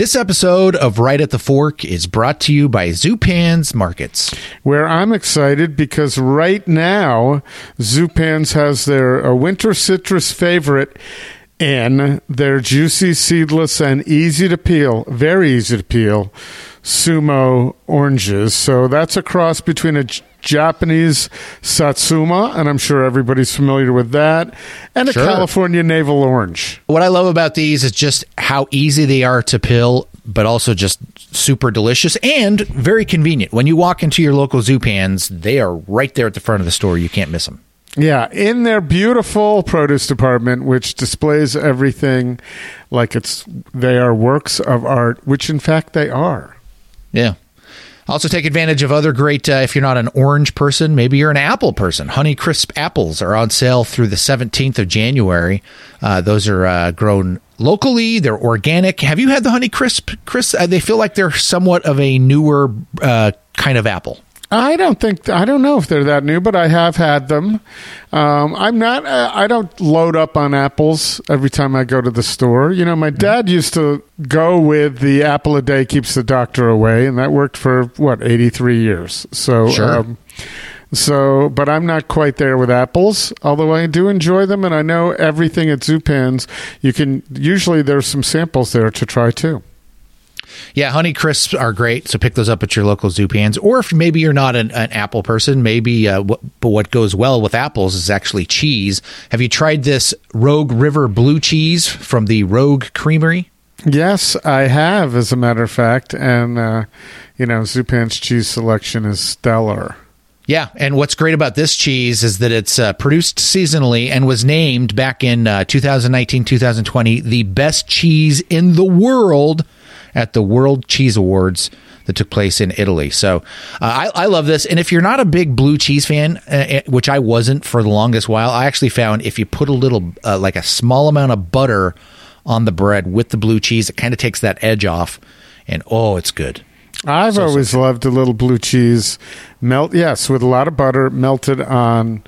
This episode of Right at the Fork is brought to you by Zupan's Markets. Where I'm excited because right now, Zupan's has their a winter citrus favorite in their juicy, seedless, and easy to peel, very easy to peel sumo oranges. So that's a cross between a Japanese satsuma, and I'm sure everybody's familiar with that, and a Sure. California navel orange. What I love about these is just how easy they are to peel, but also just super delicious and very convenient. When you walk into your local Zupans, they are right there at the front of the store. You can't miss them. Yeah, in their beautiful produce department, which displays everything like it's they are works of art, which in fact they are. Yeah. Also, take advantage of other great. Uh, if you're not an orange person, maybe you're an apple person. Honey Crisp apples are on sale through the 17th of January. Uh, those are uh, grown locally. They're organic. Have you had the Honey Crisp? Chris, uh, they feel like they're somewhat of a newer uh, kind of apple. I don't think I don't know if they're that new, but I have had them. Um, I'm not. Uh, I don't load up on apples every time I go to the store. You know, my dad used to go with the apple a day keeps the doctor away, and that worked for what 83 years. So. Sure. Um, so, but I'm not quite there with apples, although I do enjoy them, and I know everything at Zupan's. You can usually there's some samples there to try too. Yeah, Honey Crisps are great. So pick those up at your local Zupans. Or if maybe you're not an, an apple person, maybe, uh, what, but what goes well with apples is actually cheese. Have you tried this Rogue River blue cheese from the Rogue Creamery? Yes, I have, as a matter of fact, and uh, you know, Zupan's cheese selection is stellar. Yeah, and what's great about this cheese is that it's uh, produced seasonally and was named back in uh, 2019 2020 the best cheese in the world at the World Cheese Awards that took place in Italy. So uh, I, I love this. And if you're not a big blue cheese fan, uh, which I wasn't for the longest while, I actually found if you put a little, uh, like a small amount of butter on the bread with the blue cheese, it kind of takes that edge off. And oh, it's good. I've always loved a little blue cheese melt. Yes, with a lot of butter melted on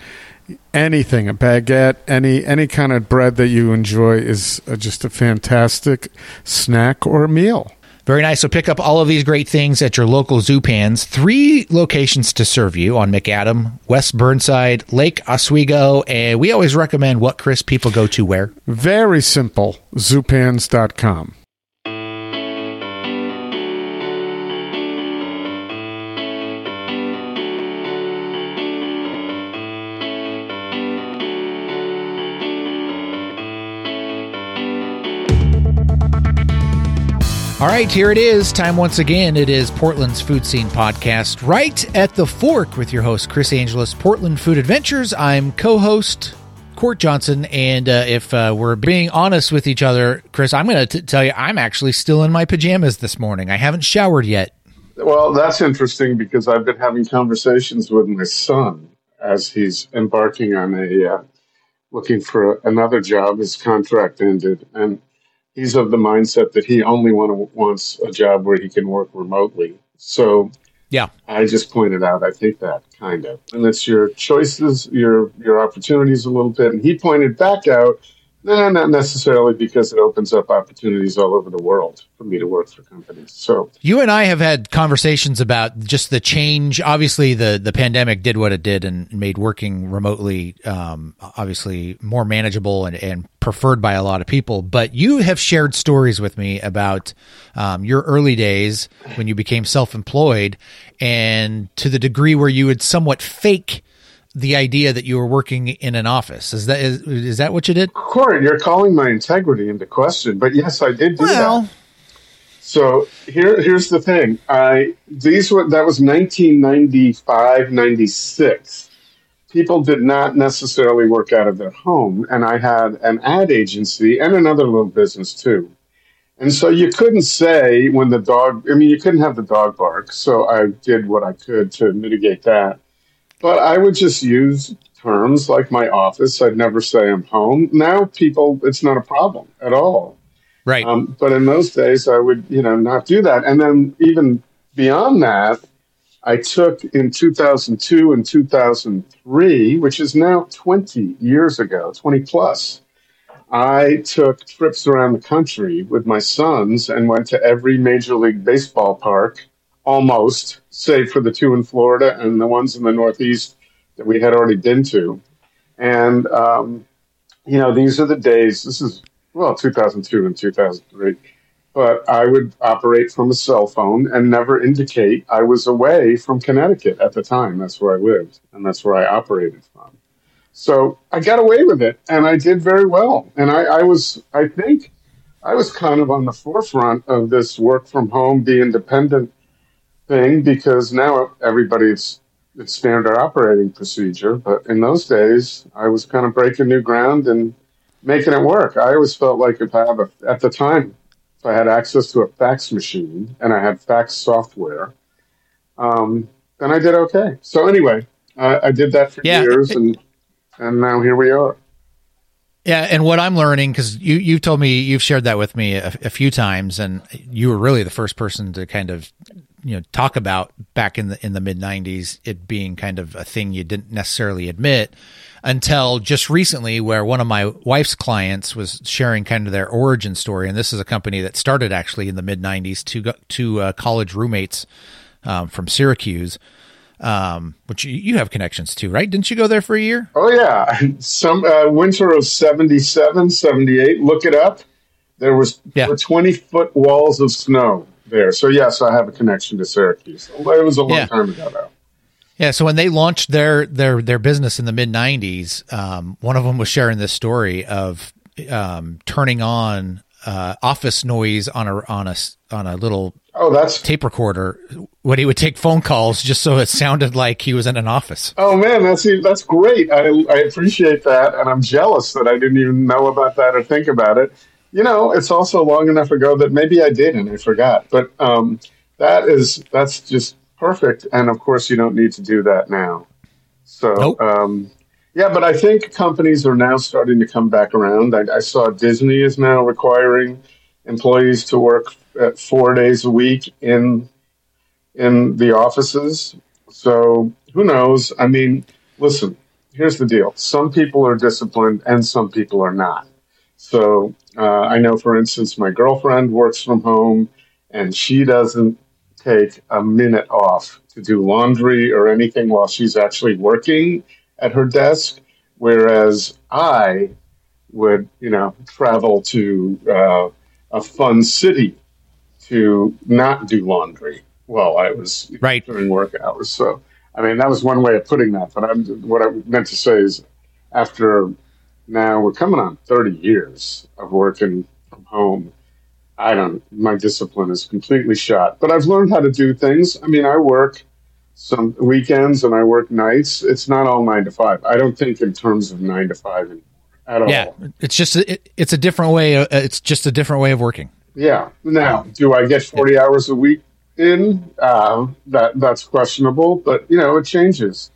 anything, a baguette, any any kind of bread that you enjoy is uh, just a fantastic snack or meal. Very nice. So pick up all of these great things at your local Zupans. Three locations to serve you on Macadam, West Burnside, Lake Oswego, and we always recommend what Chris people go to where. Very simple. Zupans.com. All right, here it is. Time once again. It is Portland's Food Scene Podcast, right at the fork with your host, Chris Angelus, Portland Food Adventures. I'm co host, Court Johnson. And uh, if uh, we're being honest with each other, Chris, I'm going to tell you, I'm actually still in my pajamas this morning. I haven't showered yet. Well, that's interesting because I've been having conversations with my son as he's embarking on a uh, looking for another job. His contract ended, and he's of the mindset that he only want wants a job where he can work remotely. So Yeah. I just pointed out, I think that kind of, and it's your choices, your your opportunities a little bit. And he pointed back out, no, not necessarily because it opens up opportunities all over the world for me to work for companies. So You and I have had conversations about just the change. Obviously, the the pandemic did what it did and made working remotely, um, obviously more manageable and, and preferred by a lot of people. But you have shared stories with me about um, your early days when you became self employed, and to the degree where you would somewhat fake the idea that you were working in an office. Is that is, is that what you did? Court, you're calling my integrity into question, but yes, I did do Well, that. So here, here's the thing. I these were that was 1995, 96. People did not necessarily work out of their home, and I had an ad agency and another little business too. And so you couldn't say when the dog. I mean, you couldn't have the dog bark. So I did what I could to mitigate that. But I would just use terms like my office. I'd never say I'm home. Now people, it's not a problem at all. right. Um, but in those days, I would, you know, not do that. And then even beyond that, I took in 2002 and 2003, which is now 20 years ago, 20 plus. I took trips around the country with my sons and went to every Major League Baseball park, almost, save for the two in Florida and the ones in the Northeast that we had already been to. And, um, you know, these are the days, this is, well, 2002 and 2003 but I would operate from a cell phone and never indicate I was away from Connecticut at the time. That's where I lived and that's where I operated from. So I got away with it and I did very well. And I, I was, I think, I was kind of on the forefront of this work from home, be independent thing because now everybody's it's standard operating procedure. But in those days, I was kind of breaking new ground and making it work. I always felt like if I have a, at the time, if I had access to a fax machine and I had fax software, um, then I did okay. So anyway, I, I did that for Yeah. years, and and now here we are. Yeah, and what I'm learning because you you've told me you've shared that with me a, a few times, and you were really the first person to kind of you know talk about back in the in the mid '90s it being kind of a thing you didn't necessarily admit until just recently, where one of my wife's clients was sharing kind of their origin story, and this is a company that started actually in the mid '90s to go, to uh, college roommates um, from Syracuse. Um, which you, you have connections to, right? Didn't you go there for a year? Oh yeah, some uh, winter of 77, 78. Look it up. There was Yeah. twenty foot walls of snow there. So yes, I have a connection to Syracuse. It was a long Yeah. time ago though. Yeah, so when they launched their their their business in the mid '90s, um, one of them was sharing this story of um, turning on uh, office noise on a on a on a little Oh, that's tape recorder when he would take phone calls, just so it sounded like he was in an office. oh man, that's that's great. I I appreciate that, and I'm jealous that I didn't even know about that or think about it. You know, it's also long enough ago that maybe I did and I forgot. But um, that is that's just perfect. And of course, you don't need to do that now. So Nope. um, yeah, but I think companies are now starting to come back around. I, I saw Disney is now requiring employees to work four days a week in in the offices. So who knows? I mean, listen. Here's the deal: some people are disciplined, and some people are not. So uh, I know, for instance, my girlfriend works from home, and she doesn't take a minute off to do laundry or anything while she's actually working at her desk. Whereas I would, you know, travel to uh, a fun city to not do laundry while I was Right. during work hours. So, I mean, that was one way of putting that. But I'm, what I meant to say is, after now we're coming on 30 years of working from home. I don't, my discipline is completely shot, but I've learned how to do things. I mean, I work some weekends and I work nights. It's not all nine to five. I don't think in terms of nine to five anymore at all. Yeah, it's just it, it's a different way. uh, It's just a different way of working. Yeah. Now, do I get 40 hours a week in? Uh, that that's questionable, but you know, it changes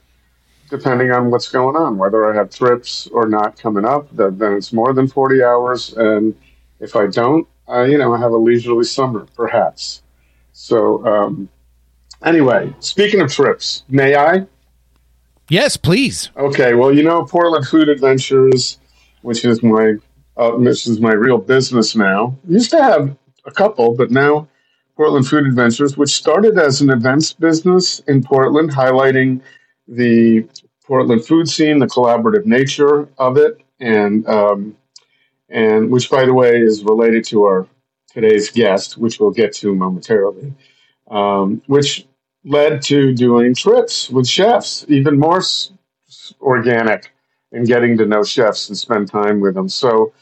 depending on what's going on. Whether I have trips or not coming up, then, then it's more than 40 hours. And if I don't, uh, you know, I have a leisurely summer, perhaps. So, um, anyway, speaking of trips, may I? Yes, please. Okay, well, you know, Portland Food Adventures, which is my uh, this is my real business now. Used to have a couple, but now Portland Food Adventures, which started as an events business in Portland, highlighting the Portland food scene, the collaborative nature of it, and um, and which, by the way, is related to our today's guest, which we'll get to momentarily, um, which led to doing trips with chefs, even more s- organic, and getting to know chefs and spend time with them. So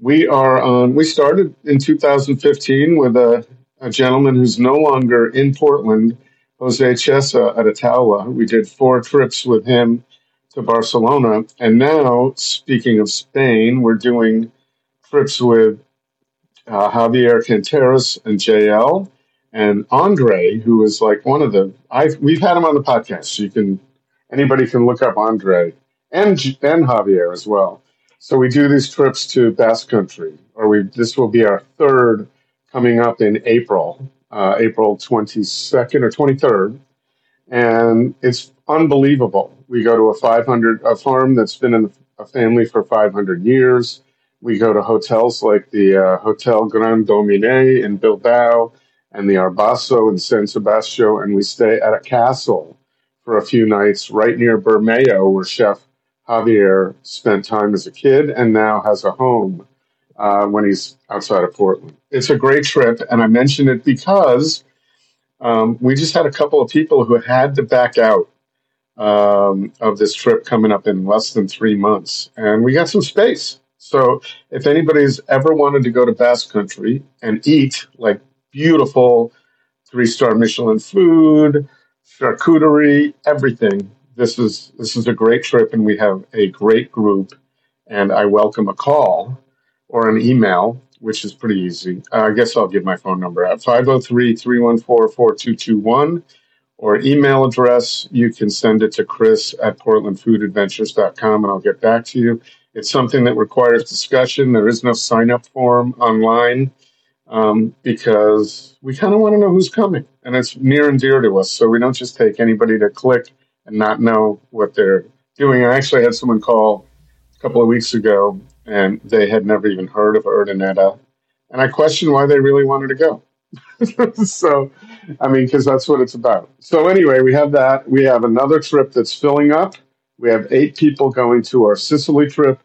we are on. We started in 2015 with a, a gentleman who's no longer in Portland, Jose Chesa at Ataula. We did four trips with him to Barcelona, and now speaking of Spain, we're doing trips with uh, Javier Canteras and JL and Andre, who is like one of the I've, we've had him on the podcast. So You can anybody can look up Andre and and Javier as well. So we do these trips to Basque Country, or we this will be our third coming up in April, uh, April twenty second or twenty third, and it's unbelievable. We go to a five hundred a farm that's been in a family for five hundred years. We go to hotels like the uh, Hotel Grand Domine in Bilbao and the Arbaso in San Sebastian, and we stay at a castle for a few nights right near Bermeo, where Chef Javier spent time as a kid and now has a home uh, when he's outside of Portland. It's a great trip, and I mention it because um, we just had a couple of people who had to back out um, of this trip coming up in less than three months, and we got some space. So if anybody's ever wanted to go to Basque Country and eat like beautiful three star Michelin food, charcuterie, everything. This is this is a great trip, and we have a great group. And I welcome a call or an email, which is pretty easy. Uh, I guess I'll give my phone number at 503 314 4221 or email address. You can send it to Chris at portlandfoodadventures.com and I'll get back to you. It's something that requires discussion. There is no sign up form online um, because we kind of want to know who's coming, and it's near and dear to us. So we don't just take anybody to click and not know what they're doing. I actually had someone call a couple of weeks ago, and they had never even heard of Urdaneta, and I questioned why they really wanted to go. so, I mean, because that's what it's about. So anyway, we have that. We have another trip that's filling up. We have eight people going to our Sicily trip.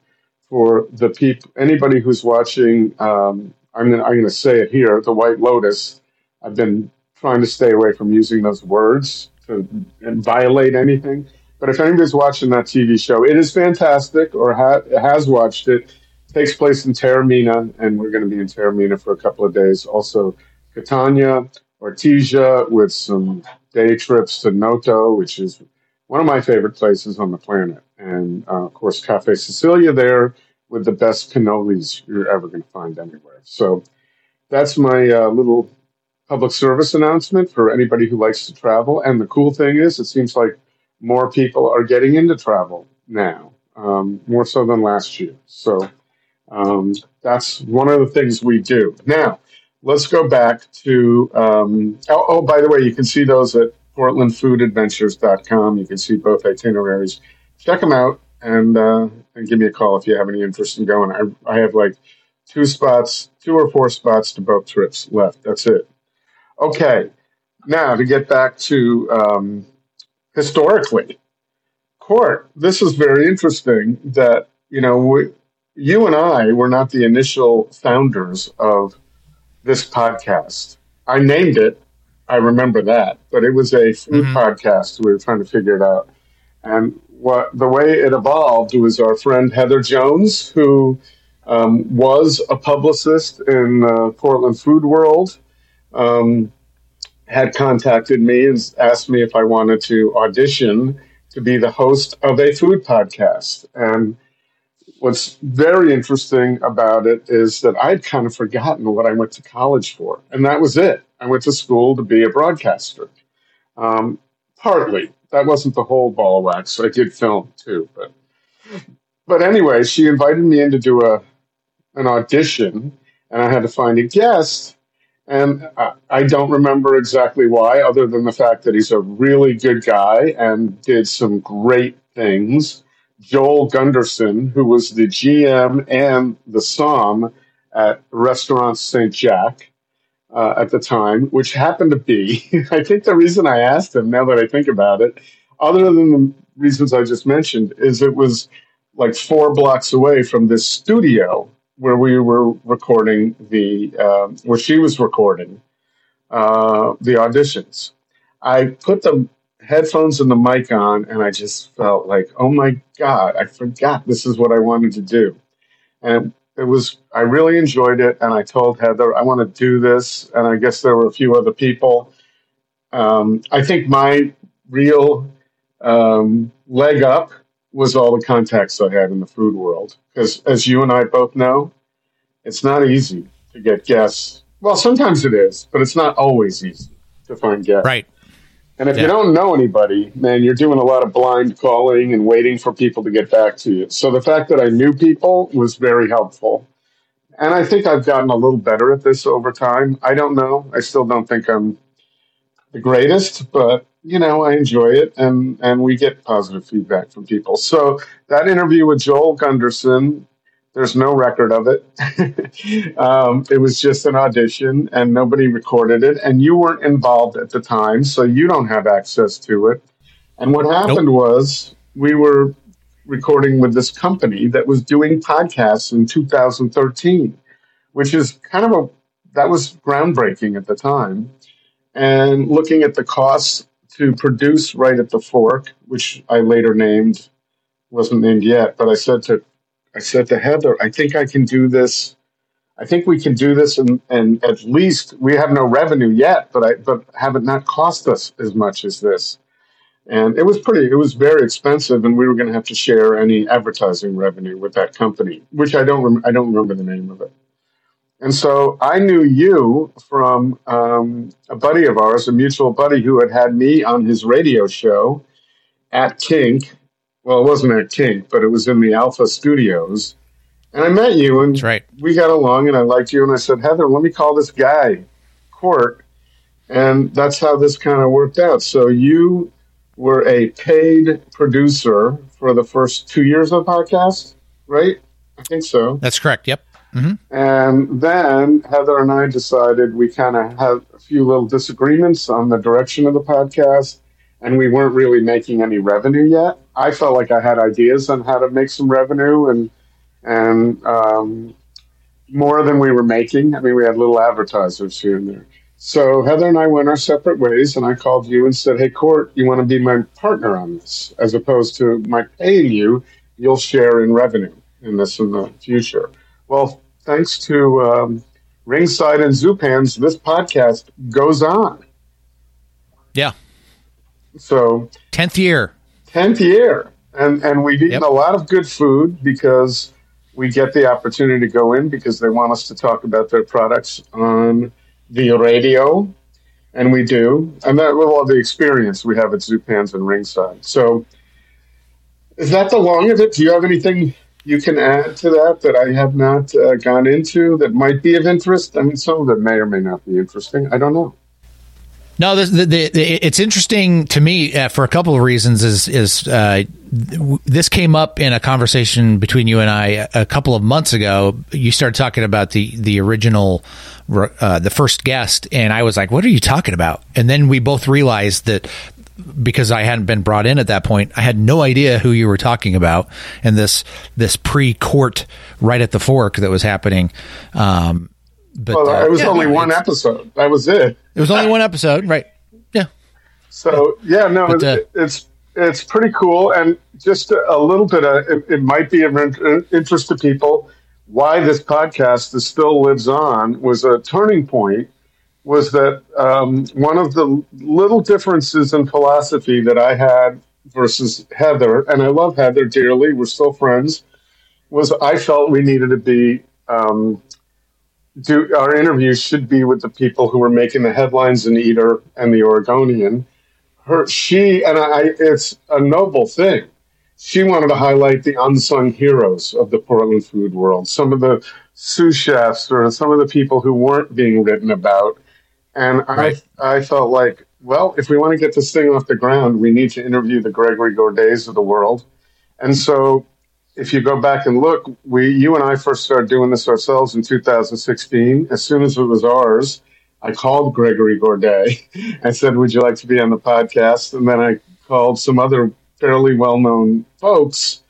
For the people, anybody who's watching um, I'm gonna, I'm going to say it here, the White Lotus. I've been trying to stay away from using those words to violate anything. But if anybody's watching that TV show, it is fantastic or ha- has watched it. it. Takes place in Taormina, and we're going to be in Taormina for a couple of days. Also, Catania, Ortigia, with some day trips to Noto, which is one of my favorite places on the planet. And uh, of course, Cafe Sicilia there with the best cannolis you're ever going to find anywhere. So that's my uh, little public service announcement for anybody who likes to travel. And the cool thing is, it seems like more people are getting into travel now, um, more so than last year. So um, that's one of the things we do. Now, let's go back to. Um, oh, oh, by the way, you can see those at portlandfoodadventures.com. You can see both itineraries. Check them out and uh, and give me a call if you have any interest in going. I I have like two spots, two or four spots to both trips left. That's it. Okay, now to get back to um, historically, court. This is very interesting. That you know, we, you and I were not the initial founders of this podcast. I named it. I remember that, but it was a food mm-hmm. podcast. We were trying to figure it out, and what the way it evolved was our friend Heather Jones, who um, was a publicist in uh, Portland food world, um, had contacted me and asked me if I wanted to audition to be the host of a food podcast. And what's very interesting about it is that I'd kind of forgotten what I went to college for, and that was it. I went to school to be a broadcaster. Um, partly that wasn't the whole ball of wax. I did film too, but but anyway, she invited me in to do a an audition, and I had to find a guest. And I, I don't remember exactly why, other than the fact that he's a really good guy and did some great things. Joel Gunderson, who was the GM and the SOM at Restaurant St. Jack, uh, at the time, which happened to be, I think the reason I asked him, now that I think about it, other than the reasons I just mentioned, is it was like four blocks away from this studio where we were recording the, uh, where she was recording uh, the auditions. I put the headphones and the mic on, and I just felt like, oh my God, I forgot this is what I wanted to do. And it was I really enjoyed it, and I told Heather I want to do this, and I guess there were a few other people. Um, I think my real um, leg up was all the contacts I had in the food world, because as you and I both know, it's not easy to get guests. Well, sometimes it is, but it's not always easy to find guests. Right. And if yeah. you don't know anybody, man, you're doing a lot of blind calling and waiting for people to get back to you. So the fact that I knew people was very helpful. And I think I've gotten a little better at this over time. I don't know. I still don't think I'm the greatest, but you know, I enjoy it and and we get positive feedback from people. So that interview with Joel Gunderson, There's no record of it. um, it was just an audition, and nobody recorded it. And you weren't involved at the time, so you don't have access to it. And what happened nope. was we were recording with this company that was doing podcasts in 2013, which is kind of a that was groundbreaking at the time. And looking at the costs to produce right at the fork, which I later named, wasn't named yet, but I said to I said to Heather, I think I can do this. I think we can do this, and, and at least we have no revenue yet, but I but have it not cost us as much as this. And it was pretty. It was very expensive, and we were going to have to share any advertising revenue with that company, which I don't. Rem- I don't remember the name of it. And so I knew you from um, a buddy of ours, a mutual buddy who had had me on his radio show at Kink. Well, it wasn't at Kink, but it was in the Alpha Studios. And I met you, and right. we got along, and I liked you. And I said, Heather, let me call this guy, Court. And that's how this kind of worked out. So you were a paid producer for the first two years of the podcast, right? I think so. That's correct. Yep. Mm-hmm. And then Heather and I decided we kind of had a few little disagreements on the direction of the podcast, and we weren't really making any revenue yet. I felt like I had ideas on how to make some revenue and and um, more than we were making. I mean, we had little advertisers here and there. So Heather and I went our separate ways, and I called you and said, "Hey, Court, you want to be my partner on this, as opposed to my paying you? You'll share in revenue in this in the future." Well, thanks to um, Ringside and Zupans, this podcast goes on. Yeah. So tenth year. Tenth year, and and we've eaten yep. a lot of good food because we get the opportunity to go in because they want us to talk about their products on the radio, and we do, and that with all the experience we have at Zupans and Ringside. So, is that the long of it? Do you have anything you can add to that that I have not uh, gone into that might be of interest? I mean, some of it may or may not be interesting. I don't know. No, the, the, the, it's interesting to me uh, for a couple of reasons. Is is uh, this came up in a conversation between you and I a couple of months ago? You started talking about the the original, uh, the first guest, and I was like, "What are you talking about?" And then we both realized that because I hadn't been brought in at that point, I had no idea who you were talking about, and this this pre court right at the fork that was happening. Um, but well, uh, it was yeah, only one episode. That was it. It was only one episode, right? Yeah. So yeah, no, but, uh, it's it's pretty cool, and just a little bit of it, it might be of interest to people. Why this podcast is still lives on was a turning point was that um, one of the little differences in philosophy that I had versus Heather, and I love Heather dearly, we're still friends, was I felt we needed to be. Um, do our interviews should be with the people who were making the headlines in Eater and the Oregonian. Her, she, and I, it's a noble thing. She wanted to highlight the unsung heroes of the Portland food world, some of the sous chefs or some of the people who weren't being written about and right. I, I felt like, well, if we want to get this thing off the ground, we need to interview the Gregory Gourdets of the world. And so if you go back and look, we, you and I first started doing this ourselves in 2016. As soon as it was ours, I called Gregory Gourdet and said, would you like to be on the podcast? And then I called some other fairly well-known folks.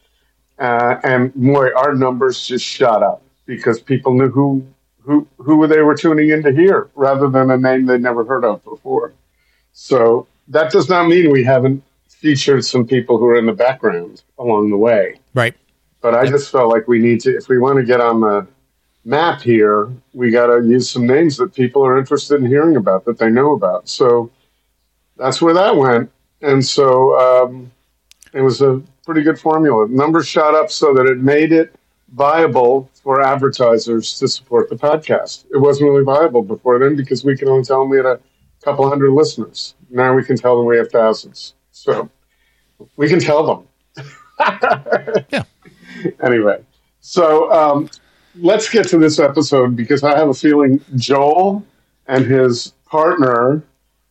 Uh, and boy, our numbers just shot up because people knew who who who they were tuning in to hear rather than a name they'd never heard of before. So that does not mean we haven't featured some people who are in the background along the way. Right. But I just felt like we need to, if we want to get on the map here, we got to use some names that people are interested in hearing about, that they know about. So that's where that went. And so um, it was a pretty good formula. Numbers shot up so that it made it viable for advertisers to support the podcast. It wasn't really viable before then because we could only tell them we had a couple hundred listeners. Now we can tell them we have thousands. So we can tell them. yeah. Anyway, so um, let's get to this episode because I have a feeling Joel and his partner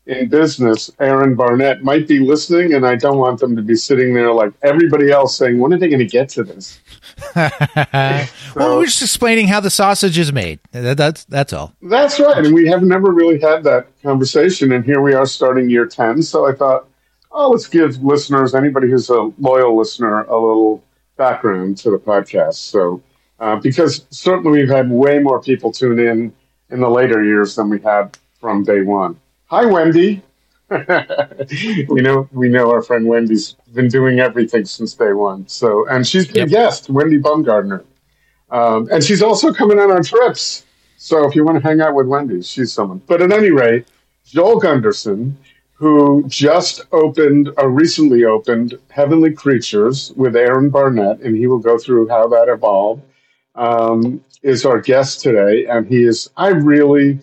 in business, Aaron Barnett, might be listening, and I don't want them to be sitting there like everybody else saying, "When are they going to get to this?" well, we're just explaining how the sausage is made. That, that's that's all. That's right, and we have never really had that conversation, and here we are starting year ten. So I thought, oh, let's give listeners, anybody who's a loyal listener, a little background to the podcast. So uh, because certainly we've had way more people tune in in the later years than we had from day one. Hi, Wendy. we know we know our friend Wendy's been doing everything since day one. So, and she's been yep. a guest, Wendy Bumgardner, um, and she's also coming on our trips. So, if you want to hang out with Wendy, she's someone. But at any rate, Joel Gunderson, who just opened, or recently opened, Heavenly Creatures with Aaron Barnett, and he will go through how that evolved. Um, is our guest today, and he is. I really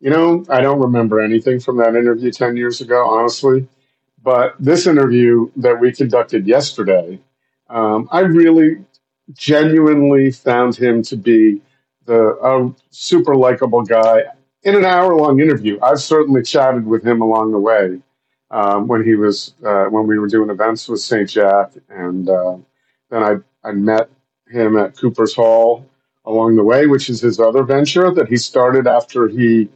you know, I don't remember anything from that interview 10 years ago, honestly. But this interview that we conducted yesterday, um, I really genuinely found him to be the a super likable guy in an hour long interview. I've certainly chatted with him along the way um, when he was uh, when we were doing events with St. Jack, and uh, then I I met him at Cooper's Hall along the way, which is his other venture that he started after he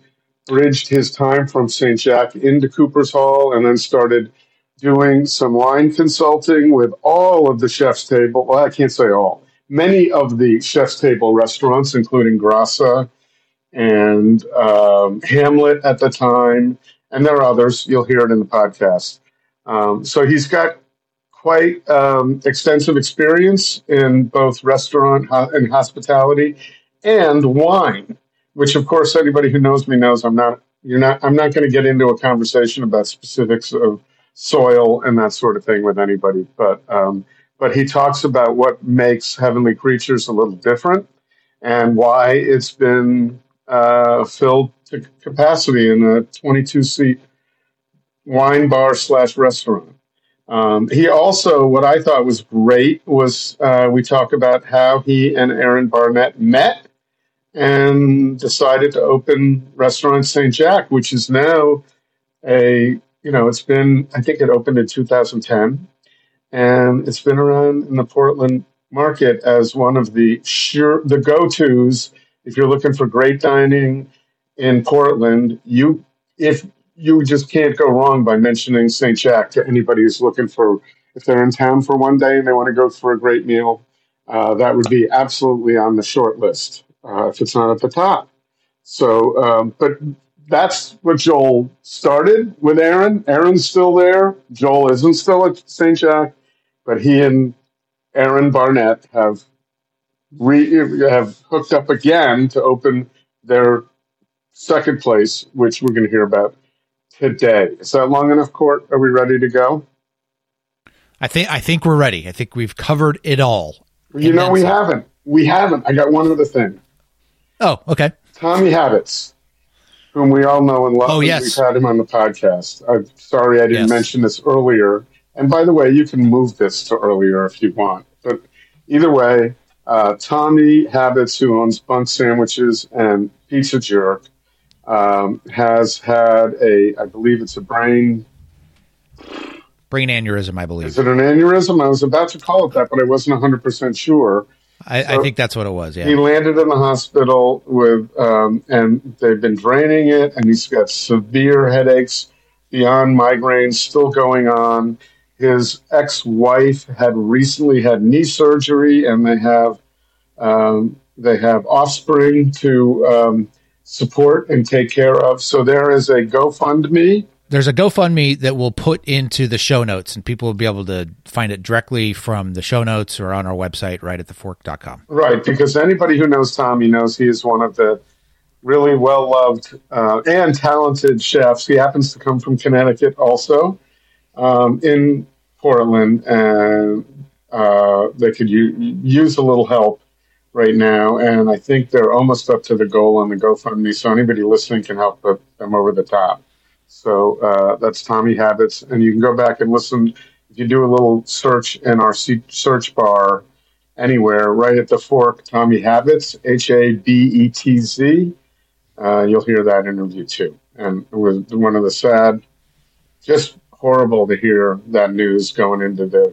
bridged his time from St. Jack into Cooper's Hall and then started doing some wine consulting with all of the ChefStable. Well, I can't say all. Many of the ChefStable restaurants, including Grassa and um, Hamlet at the time, and there are others. You'll hear it in the podcast. Um, so he's got quite um, extensive experience in both restaurant and hospitality and wine which of course anybody who knows me knows I'm not you're not I'm not going to get into a conversation about specifics of soil and that sort of thing with anybody but um, but he talks about what makes heavenly creatures a little different and why it's been uh, filled to capacity in a 22 seat wine bar slash restaurant um, he also what i thought was great was uh, we talk about how he and aaron barnett met and decided to open Restaurant St. Jack, which is now a, you know, it's been, I think it opened in 2010, and it's been around in the Portland market as one of the sure, the go tos. If you're looking for great dining in Portland, you, if you just can't go wrong by mentioning St. Jack to anybody who's looking for, if they're in town for one day and they want to go for a great meal, uh, that would be absolutely on the short list uh, if it's not at the top. So, um, but that's what Joel started with Aaron. Aaron's still there. Joel isn't still at St. Jack, but he and Aaron Barnett have re- have hooked up again to open their second place, which we're going to hear about today. Is that long enough, Court? Are we ready to go? I think I think we're ready. I think we've covered it all. You know, we haven't. We haven't. I got one other thing. Oh, okay. Tommy Habetz, whom we all know and love. Oh, yes. We've had him on the podcast. I'm sorry I didn't yes. mention this earlier. And by the way, you can move this to earlier if you want. But either way, uh, Tommy Habetz, who owns Bunk Sandwiches and Pizza Jerk, um, has had a, I believe it's a brain. Brain aneurysm, I believe. Is it an aneurysm? I was about to call it that, but I wasn't 100% sure. I, so I, think that's what it was. Yeah. He landed in the hospital with, um, and they've been draining it, and he's got severe headaches beyond migraines still going on. His ex-wife had recently had knee surgery, and they have um, they have offspring to um, support and take care of. So there is a GoFundMe there's a GoFundMe that we'll put into the show notes, and people will be able to find it directly from the show notes or on our website, right at thefork.com. Right, because anybody who knows Tommy knows he is one of the really well loved uh, and talented chefs. He happens to come from Connecticut also um, in Portland, and uh, they could u- use a little help right now. And I think they're almost up to the goal on the GoFundMe, so anybody listening can help put them over the top. So uh, that's Tommy Habetz, and you can go back and listen. If you do a little search in our search bar anywhere, right at the fork, Tommy Habetz, H A B E T Z, uh, you'll hear that interview too. And it was one of the sad just horrible to hear that news going into the.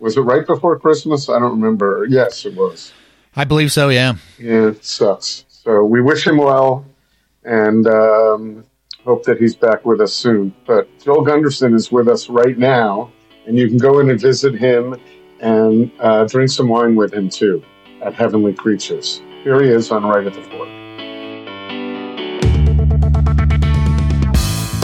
Was it right before Christmas? I don't remember. Yes, it was. I believe so. Yeah. Yeah, it sucks. So we wish him well, and um, hope that he's back with us soon. But Joel Gunderson is with us right now, and you can go in and visit him and uh, drink some wine with him too at Heavenly Creatures. Here he is on Right at the Fork.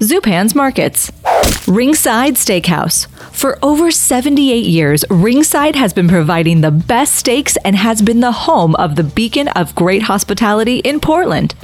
Zupan's Markets. Ringside Steakhouse. For over 78 years, Ringside has been providing the best steaks and has been the home of the beacon of great hospitality in Portland.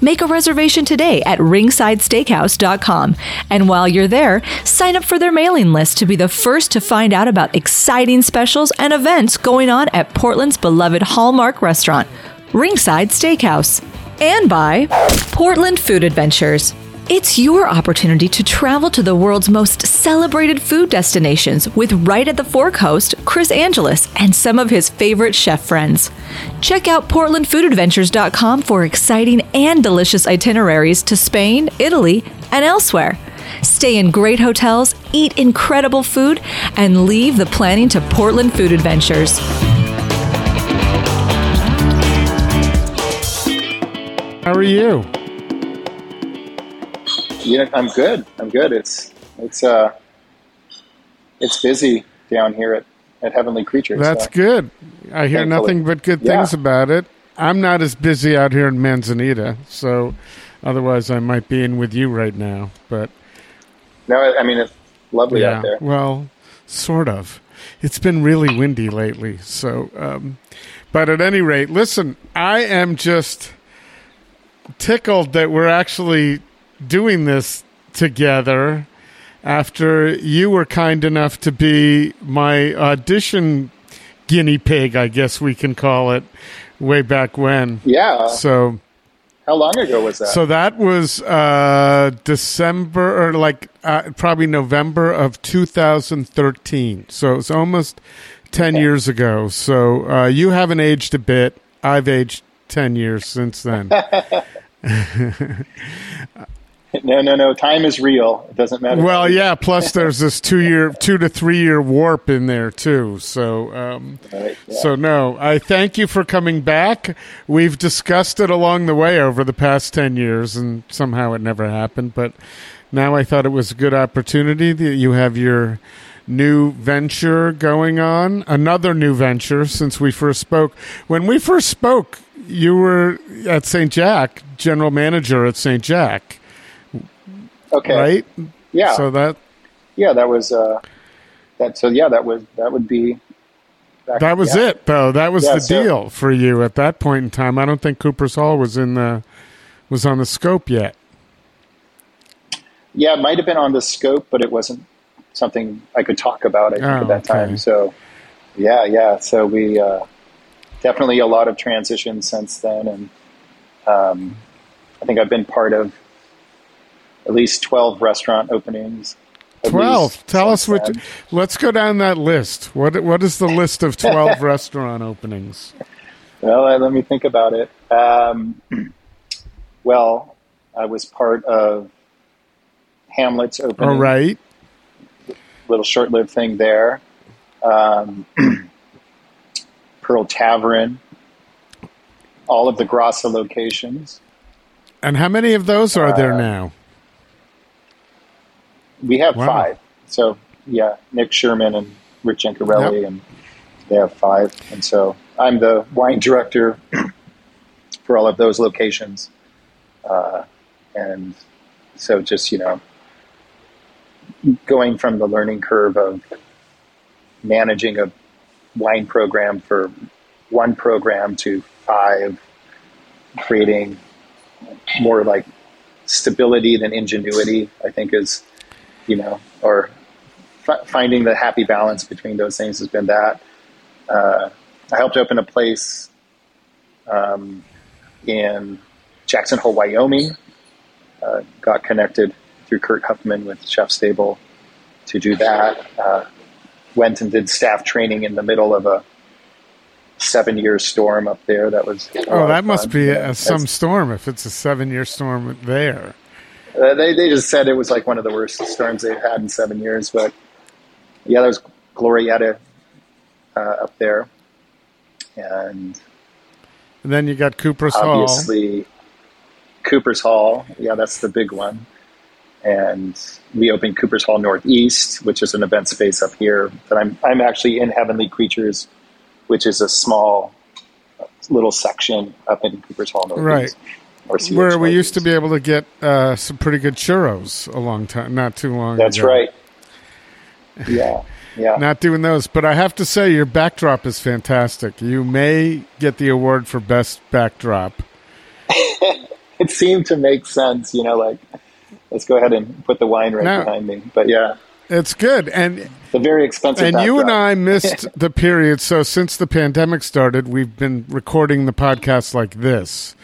Make a reservation today at ringsidesteakhouse.com. And while you're there, sign up for their mailing list to be the first to find out about exciting specials and events going on at Portland's beloved Hallmark restaurant, Ringside Steakhouse. And by Portland Food Adventures. It's your opportunity to travel to the world's most celebrated food destinations with Right at the Fork host Chris Angelus and some of his favorite chef friends. Check out portlandfoodadventures.com for exciting and delicious itineraries to Spain, Italy, and elsewhere. Stay in great hotels, eat incredible food, and leave the planning to Portland Food Adventures. How are you? Yeah, I'm good. I'm good. It's it's uh it's busy down here at, at Heavenly Creatures. That's so. good. I hear Thankfully. nothing but good Yeah. things about it. I'm not as busy out here in Manzanita, so otherwise I might be in with you right now. But No, I I mean it's lovely yeah, out there. well, sort of. It's been really windy lately, so. Um, but at any rate, listen, I am just tickled that we're actually doing this together after you were kind enough to be my audition guinea pig, I guess we can call it, way back when. Yeah. So, How long ago was that? so that was uh, December or like uh, probably November of 2013. So it's almost 10 years ago. So uh, you haven't aged a bit. I've aged 10 years since then. no, no, no. Time is real. It doesn't matter. Well, yeah. Plus, there's this two year, two to three year warp in there too. So, um, Right, yeah. so no. I thank you for coming back. We've discussed it along the way over the past ten years, and somehow it never happened. But now I thought it was a good opportunity that you have your new venture going on, another new venture since we first spoke. When we first spoke, you were at St. Jack, general manager at St. Jack, okay. right? Yeah. So that yeah, that was uh that so yeah, that was that would be back- That was yeah. it, though. That was Yeah, the so- deal for you at that point in time. I don't think Cooper's Hall was in the was on the scope yet. Yeah, it might have been on the scope, but it wasn't something I could talk about. I think Oh, at that okay. time. So, yeah, yeah. So we uh, definitely a lot of transition since then, and um, I think I've been part of at least twelve restaurant openings. Twelve. Tell us which. Let's go down that list. What What is the list of twelve restaurant openings? Well, uh, let me think about it. Um, well, I was part of Hamlet's opening. All right. little short-lived thing there. Um, Pearl Tavern, all of the Grassa locations. And how many of those are there Uh, now? We have Wow. five. So yeah, Nick Sherman and Rick Gencarelli, Yep. and they have five. And so I'm the wine director for all of those locations. Uh, and so just you know, going from the learning curve of managing a wine program for one program to five, creating more like stability than ingenuity, I think is, you know, or f- finding the happy balance between those things has been that. Uh, I helped open a place um, in Jackson Hole, Wyoming. Uh, got connected through Kurt Huffman with ChefStable to do that. Uh, went and did staff training in the middle of a seven year storm up there. That was oh, that must be a, some storm if it's a seven year storm there. Uh, they they just said it was like one of the worst storms they've had in seven years. But yeah, there was Glorietta uh, up there, and, and then you got Cooper's obviously, Hall. Cooper's Hall, yeah, that's the big one. And we opened Cooper's Hall Northeast, which is an event space up here. That I'm I'm actually in Heavenly Creatures, which is a small little section up in Cooper's Hall Northeast. Right. Where we used to be able to get uh, some pretty good churros a long time, not too long That's ago. right. Yeah. Yeah. Not doing those, but I have to say your backdrop is fantastic. You may get the award for best backdrop. it seemed to make sense, you know, like let's go ahead and put the wine right no, behind me. But yeah. It's good. And the very expensive And backdrop. you and I missed the period, so since the pandemic started, we've been recording the podcast like this.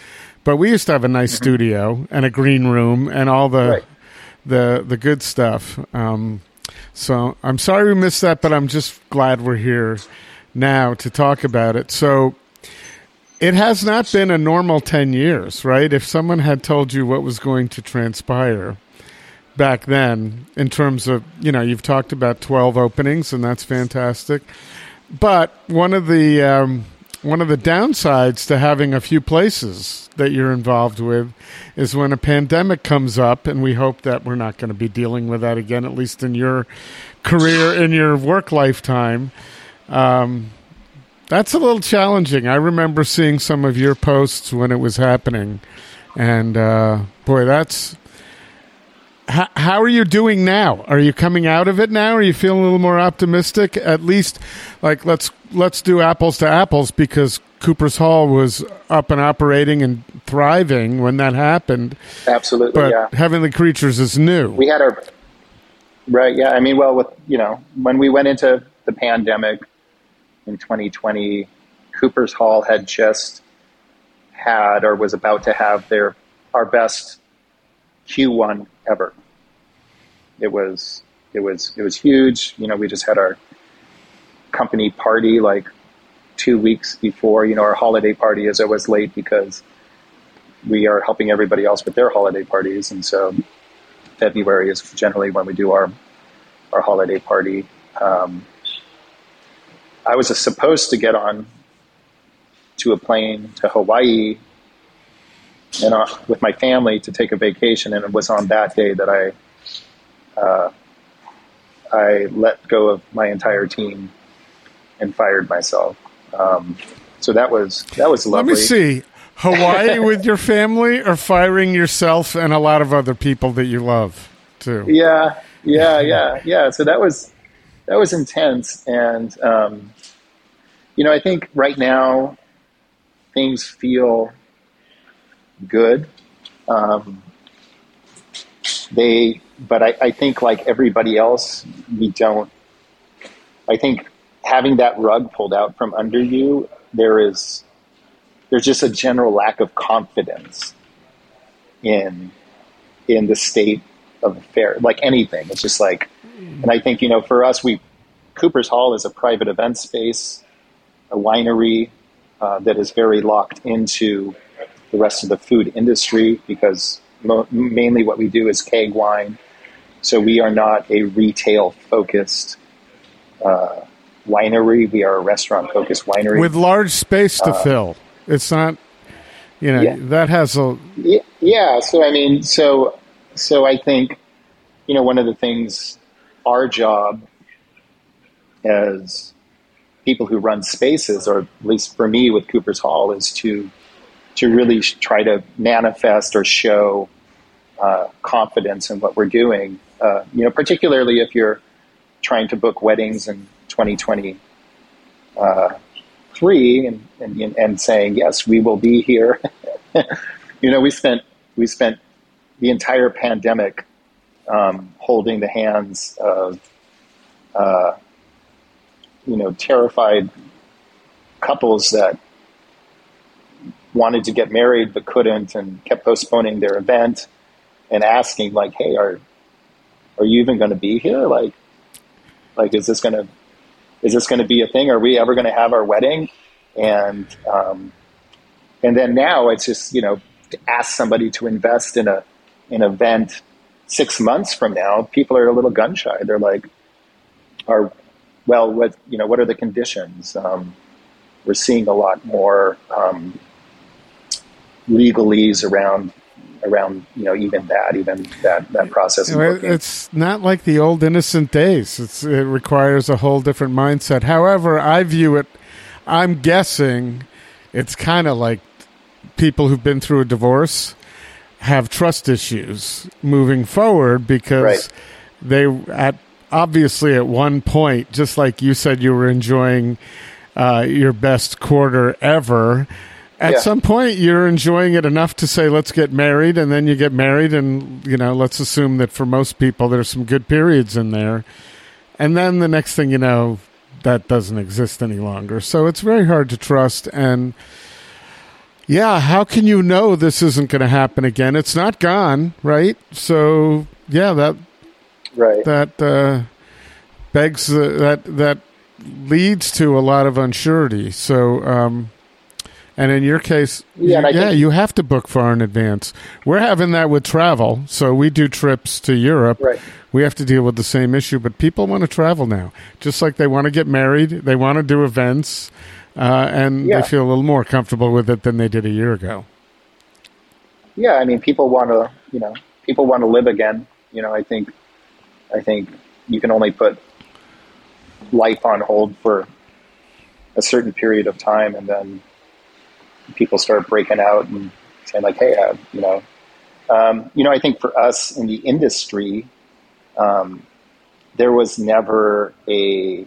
But we used to have a nice mm-hmm. studio and a green room and all the right. the the good stuff. Um, so I'm sorry we missed that, but I'm just glad we're here now to talk about it. So it has not been a normal 10 years, right? If someone had told you what was going to transpire back then, in terms of, you know, you've talked about 12 openings, and that's fantastic. But one of the. Um, one of the downsides to having a few places that you're involved with is when a pandemic comes up, and we hope that we're not going to be dealing with that again, at least in your career, in your work lifetime. Um, that's a little challenging. I remember seeing some of your posts when it was happening, and uh, boy, that's how, how are you doing now? Are you coming out of it now? Are you feeling a little more optimistic? At least, like let's let's do apples to apples because Cooper's Hall was up and operating and thriving when that happened. Absolutely, but yeah. Heavenly Creatures is new. We had our right, yeah. I mean, well, with you know, when we went into the pandemic in 2020, Cooper's Hall had just had or was about to have their our best Q1 ever. It was it was it was huge. You know, we just had our company party like two weeks before. You know, our holiday party is always late because we are helping everybody else with their holiday parties, and so February is generally when we do our our holiday party. Um, I was supposed to get on to a plane to Hawaii and uh, with my family to take a vacation, and it was on that day that I uh, I let go of my entire team and fired myself. Um, so that was that was lovely. Let me see. Hawaii with your family, or firing yourself and a lot of other people that you love too. Yeah, yeah, yeah, yeah. So that was that was intense, and um, you know, I think right now things feel good. Um, they, but I, I think like everybody else, we don't. I think having that rug pulled out from under you, there is there's just a general lack of confidence in in the state of affairs, like anything. It's just like, and I think you know, for us, we Cooper's Hall is a private event space, a winery uh, that is very locked into the rest of the food industry because mo- mainly what we do is keg wine. So we are not a retail focused uh, winery. We are a restaurant focused winery with large space to uh, fill. It's not, you know, yeah. that has a yeah. So I mean, so so I think, you know, one of the things our job as people who run spaces, or at least for me with Cooper's Hall, is to to really try to manifest or show uh, confidence in what we're doing. Uh, you know, particularly if you're trying to book weddings in 2023 uh, and, and, and saying yes, we will be here. you know, we spent we spent the entire pandemic um, holding the hands of uh, you know, terrified couples that wanted to get married but couldn't and kept postponing their event and asking like, "Hey, are are you even going to be here? Like, like is this going to is this going to be a thing? Are we ever going to have our wedding?" And um, and then now it's just you know to ask somebody to invest in a in an event six months from now, people are a little gun shy. They're like, "Are well, what you know? What are the conditions?" Um, we're seeing a lot more um, legalese around around you know even that even that that process. It's not like the old innocent days. It's, it requires a whole different mindset. However, I view it. I'm guessing it's kind of like people who've been through a divorce have trust issues moving forward because right. they at obviously at one point, just like you said, you were enjoying uh, your best quarter ever. At yeah. some point, you're enjoying it enough to say, "Let's get married," and then you get married, and you know, let's assume that for most people, there's some good periods in there, and then the next thing you know, that doesn't exist any longer. So it's very hard to trust and yeah, how can you know this isn't going to happen again? It's not gone, right? So yeah, that right that uh, begs uh, that that leads to a lot of unsurety. So. Um, and in your case, yeah, you, yeah, you have to book far in advance. We're having that with travel. So we do trips to Europe. Right. We have to deal with the same issue, but people want to travel now. Just like they want to get married, they want to do events uh, and yeah. they feel a little more comfortable with it than they did a year ago. Yeah, I mean, people want to, you know, people want to live again. You know, I think, I think you can only put life on hold for a certain period of time, and then people start breaking out and saying like, "Hey, uh, you know, um, you know." I think for us in the industry, um, there was never a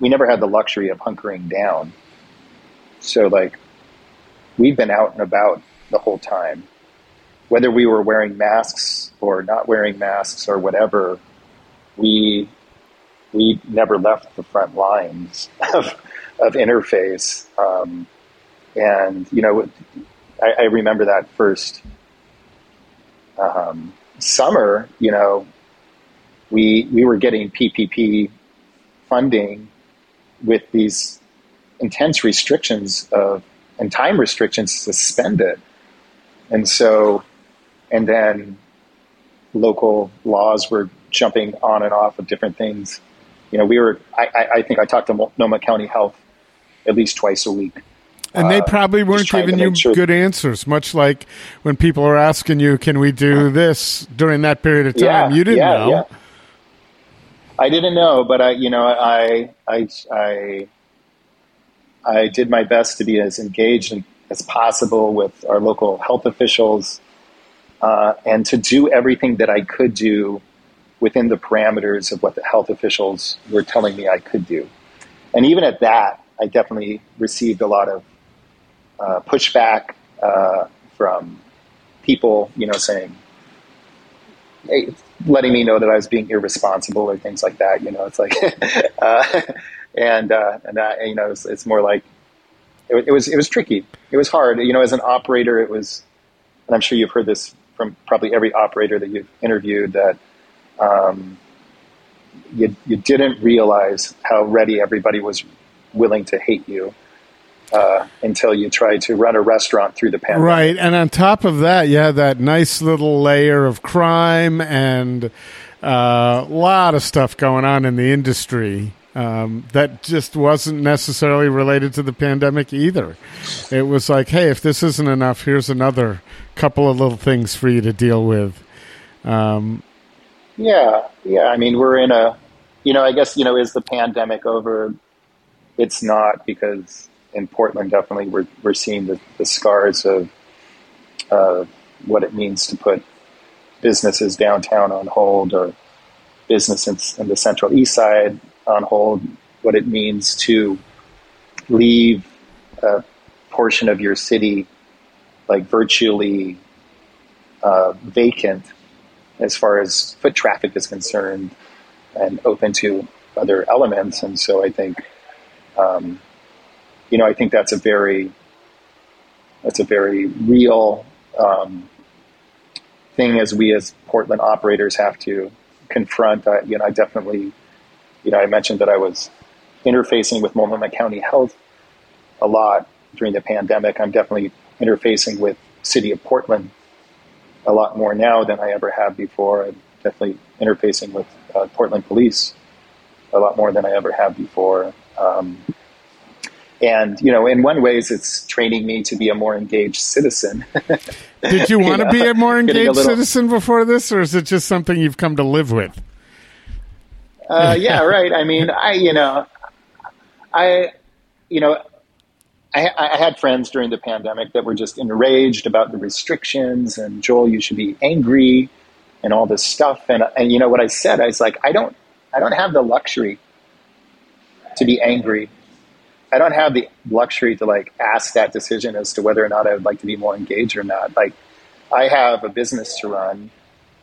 we never had the luxury of hunkering down. So like we've been out and about the whole time. Whether we were wearing masks or not wearing masks or whatever, we we never left the front lines of of interface. Um, and you know, I, I remember that first um, summer. You know, we we were getting PPP funding with these intense restrictions of and time restrictions suspended. And so, and then local laws were jumping on and off of different things. You know, we were, I, I think I talked to Multnomah County Health at least twice a week. And they uh, probably weren't giving you sure good answers, much like when people are asking you, can we do this during that period of time? Yeah, you didn't yeah, know. Yeah. I didn't know, but I, you know, I, I, I, I did my best to be as engaged as possible with our local health officials, uh, and to do everything that I could do within the parameters of what the health officials were telling me I could do. And even at that, I definitely received a lot of uh, pushback uh, from people, you know, saying, "Hey, letting me know that I was being irresponsible or things like that. You know, it's like, uh, and uh, and that, you know, it's, it's more like it, it, was it was tricky. It was hard. You know, as an operator, it was, and I'm sure you've heard this from probably every operator that you've interviewed that. Um, you, you didn't realize how ready everybody was willing to hate you uh, until you try to run a restaurant through the pandemic. Right, and on top of that, you have that nice little layer of crime and uh, a lot of stuff going on in the industry. Um, that just wasn't necessarily related to the pandemic either. It was like, hey, if this isn't enough, here's another couple of little things for you to deal with. Um, yeah, yeah. I mean, we're in a, you know, I guess, you know, is the pandemic over? It's not because in Portland, definitely we're we're seeing the, the scars of uh, what it means to put businesses downtown on hold or business in, in, the Central East Side on hold. What it means to leave a portion of your city like virtually uh, vacant as far as foot traffic is concerned and open to other elements. And so I think, um, you know, I think that's a very that's a very real um, thing as we as Portland operators have to confront. I, you know, I definitely, you know, I mentioned that I was interfacing with Multnomah County Health a lot during the pandemic. I'm definitely interfacing with City of Portland a lot more now than I ever have before. I'm definitely interfacing with uh, Portland Police a lot more than I ever have before. Um, and you know, in one ways, it's training me to be a more engaged citizen. Did you want you know, to be a more engaged a little, citizen before this, or is it just something you've come to live with? Uh, yeah, right. I mean, I you know, I you know, I, I, had friends during the pandemic that were just enraged about the restrictions and Joel, you should be angry and all this stuff. And and you know what I said? I was like, I don't I don't have the luxury to be angry I don't have the luxury to like ask that decision as to whether or not I would like to be more engaged or not. Like, I have a business to run.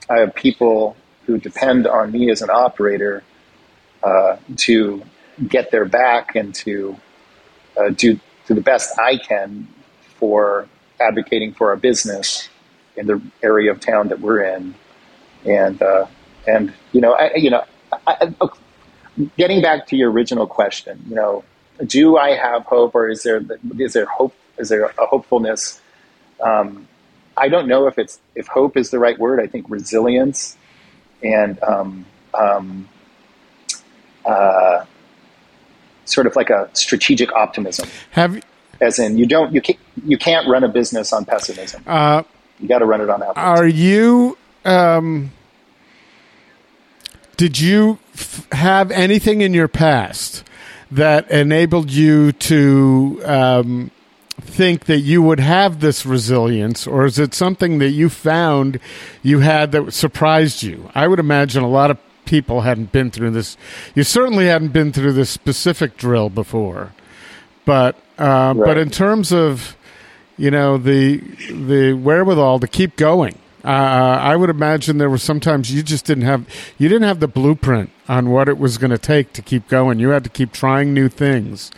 I have people who depend on me as an operator uh, to get their back and to uh, do to the best I can for advocating for our business in the area of town that we're in. And uh, and you know, I, you know, I, getting back to your original question, you know do I have hope, or is there is there hope? Is there a hopefulness? Um, I don't know if it's if hope is the right word. I think resilience and um, um, uh, sort of like a strategic optimism. Have as in you don't you can't you can't run a business on pessimism. Uh, you got to run it on optimism. Are you? Um, did you f- have anything in your past that enabled you to um, think that you would have this resilience, or is it something that you found you had that surprised you? I would imagine a lot of people hadn't been through this. You certainly hadn't been through this specific drill before, but uh, right. but in terms of you know the the wherewithal to keep going uh, I would imagine there were sometimes you just didn't have you didn't have the blueprint on what it was going to take to keep going. You had to keep trying new things.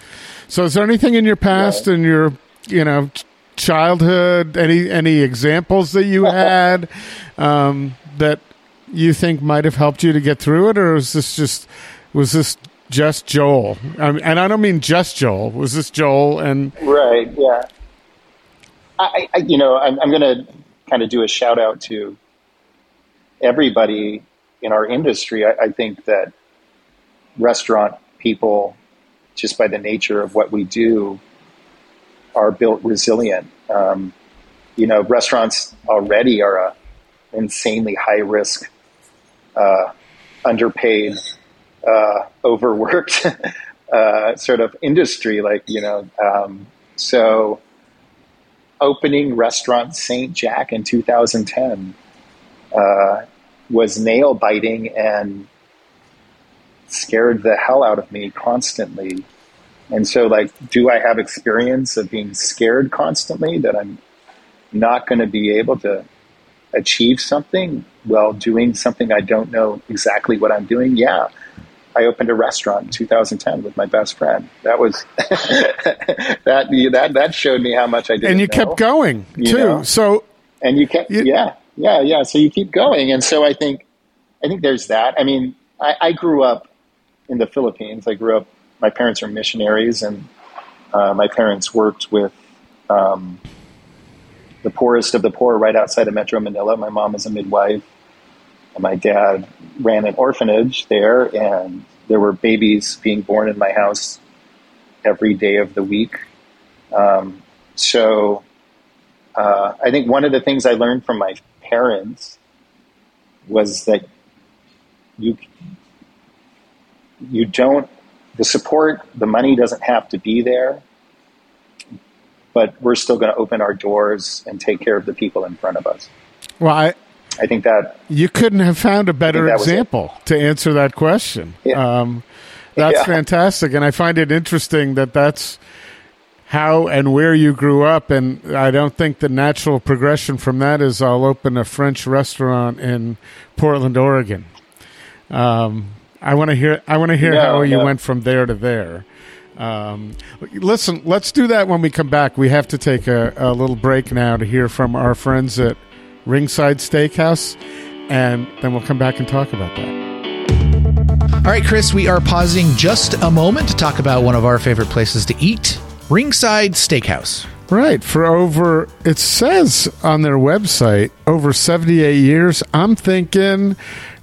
So, is there anything in your past and your you know childhood any any examples that you had um, that you think might have helped you to get through it, or is this just was this just Joel? I mean, and I don't mean just Joel. Was this Joel and right? Yeah. I, I you know, I'm, I'm going to kind of do a shout out to everybody in our industry. I, I think that restaurant people, just by the nature of what we do, are built resilient. Um, you know, restaurants already are a insanely high risk, uh, underpaid, uh, overworked uh, sort of industry. Like you know, um, so opening restaurant St. Jack in 2010 uh, was nail biting and scared the hell out of me constantly. And so, like, do I have experience of being scared constantly that I'm not going to be able to achieve something while doing something I don't know exactly what I'm doing? Yeah. I opened a restaurant in 2010 with my best friend. That was that that that showed me how much I did. And you know, kept going too. Know? So and you kept you, yeah yeah yeah. So you keep going, and so I think I think there's that. I mean, I, I grew up in the Philippines. I grew up. My parents are missionaries, and uh, my parents worked with. Um, the poorest of the poor right outside of Metro Manila. My mom is a midwife and my dad ran an orphanage there, and there were babies being born in my house every day of the week. Um, so uh, I think one of the things I learned from my parents was that you you don't the support the money doesn't have to be there but we're still going to open our doors and take care of the people in front of us well i I think that you couldn't have found a better example to answer that question. Yeah. Um, that's yeah. fantastic, and I find it interesting that that's how and where you grew up. And I don't think the natural progression from that is I'll open a French restaurant in Portland, Oregon. Um, I want to hear. I want to hear No, how you went from there to there. Um, listen, let's do that when we come back. We have to take a, a little break now to hear from our friends at Ringside Steakhouse, and then we'll come back and talk about that. All right, Chris, we are pausing just a moment to talk about one of our favorite places to eat Ringside Steakhouse. Right. For over, it says on their website, over 78 years. I'm thinking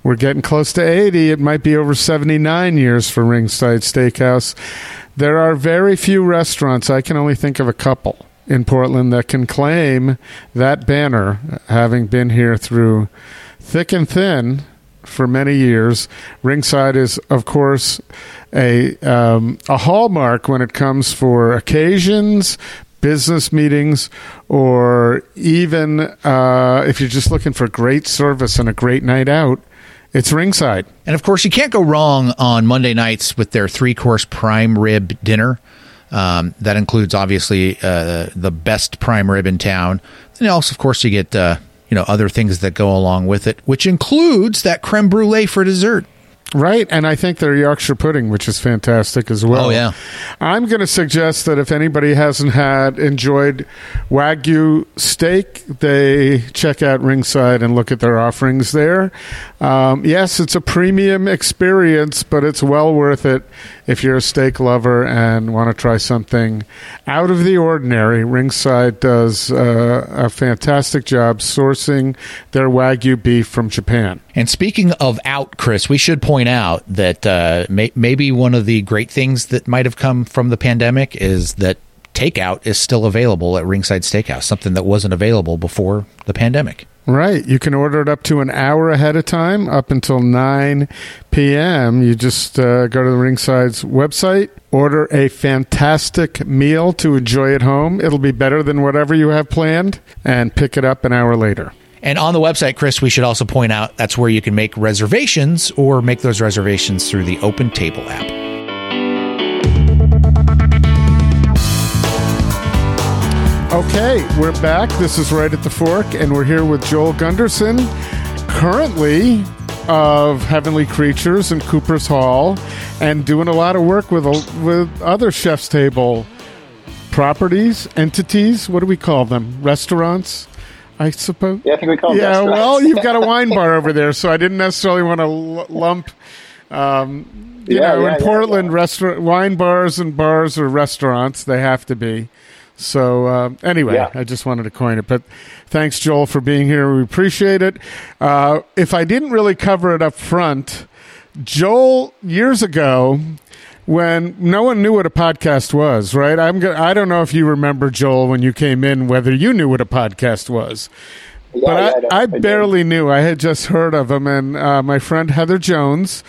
we're getting close to 80. It might be over 79 years for Ringside Steakhouse. There are very few restaurants, I can only think of a couple in Portland that can claim that banner, having been here through thick and thin for many years. Ringside is, of course, a um, a hallmark when it comes for occasions, business meetings, or even uh, if you're just looking for great service and a great night out. It's Ringside. And of course, you can't go wrong on Monday nights with their three course prime rib dinner. Um, that includes obviously uh, the best prime rib in town. And also, of course, you get uh, you know other things that go along with it, which includes that creme brulee for dessert. Right, and I think their Yorkshire pudding, which is fantastic as well. Oh, yeah. I'm going to suggest that if anybody hasn't had enjoyed Wagyu steak, they check out Ringside and look at their offerings there. Um, yes, it's a premium experience, but it's well worth it if you're a steak lover and want to try something out of the ordinary. Ringside does uh, a fantastic job sourcing their Wagyu beef from Japan. And speaking of out, Chris, we should point out that uh, may- maybe one of the great things that might have come from the pandemic is that takeout is still available at Ringside Steakhouse, something that wasn't available before the pandemic. Right. You can order it up to an hour ahead of time, up until 9 p.m. You just uh, go to the Ringside's website, order a fantastic meal to enjoy at home. It'll be better than whatever you have planned, and pick it up an hour later. And on the website, Chris, we should also point out that's where you can make reservations or make those reservations through the Open Table app. Okay, we're back. This is Right at the Fork, and we're here with Joel Gunderson, currently of Heavenly Creatures in Cooper's Hall, and doing a lot of work with with other ChefStable properties, entities. What do we call them? Restaurants, I suppose. Yeah, I think we call them Yeah, well, you've got a wine bar over there, so I didn't necessarily want to l- lump. Um, you Yeah, know, yeah, in Portland, yeah. restaurant wine bars and bars are restaurants. They have to be. So uh, anyway, Yeah. I just wanted to coin it. But thanks, Joel, for being here. We appreciate it. Uh, if I didn't really cover it up front, Joel years ago. When no one knew what a podcast was, right? I'm go- I don't know if you remember Joel when you came in, whether you knew what a podcast was Yeah, but yeah, I, I barely knew. I had just heard of him, and uh, my friend Heather Jones,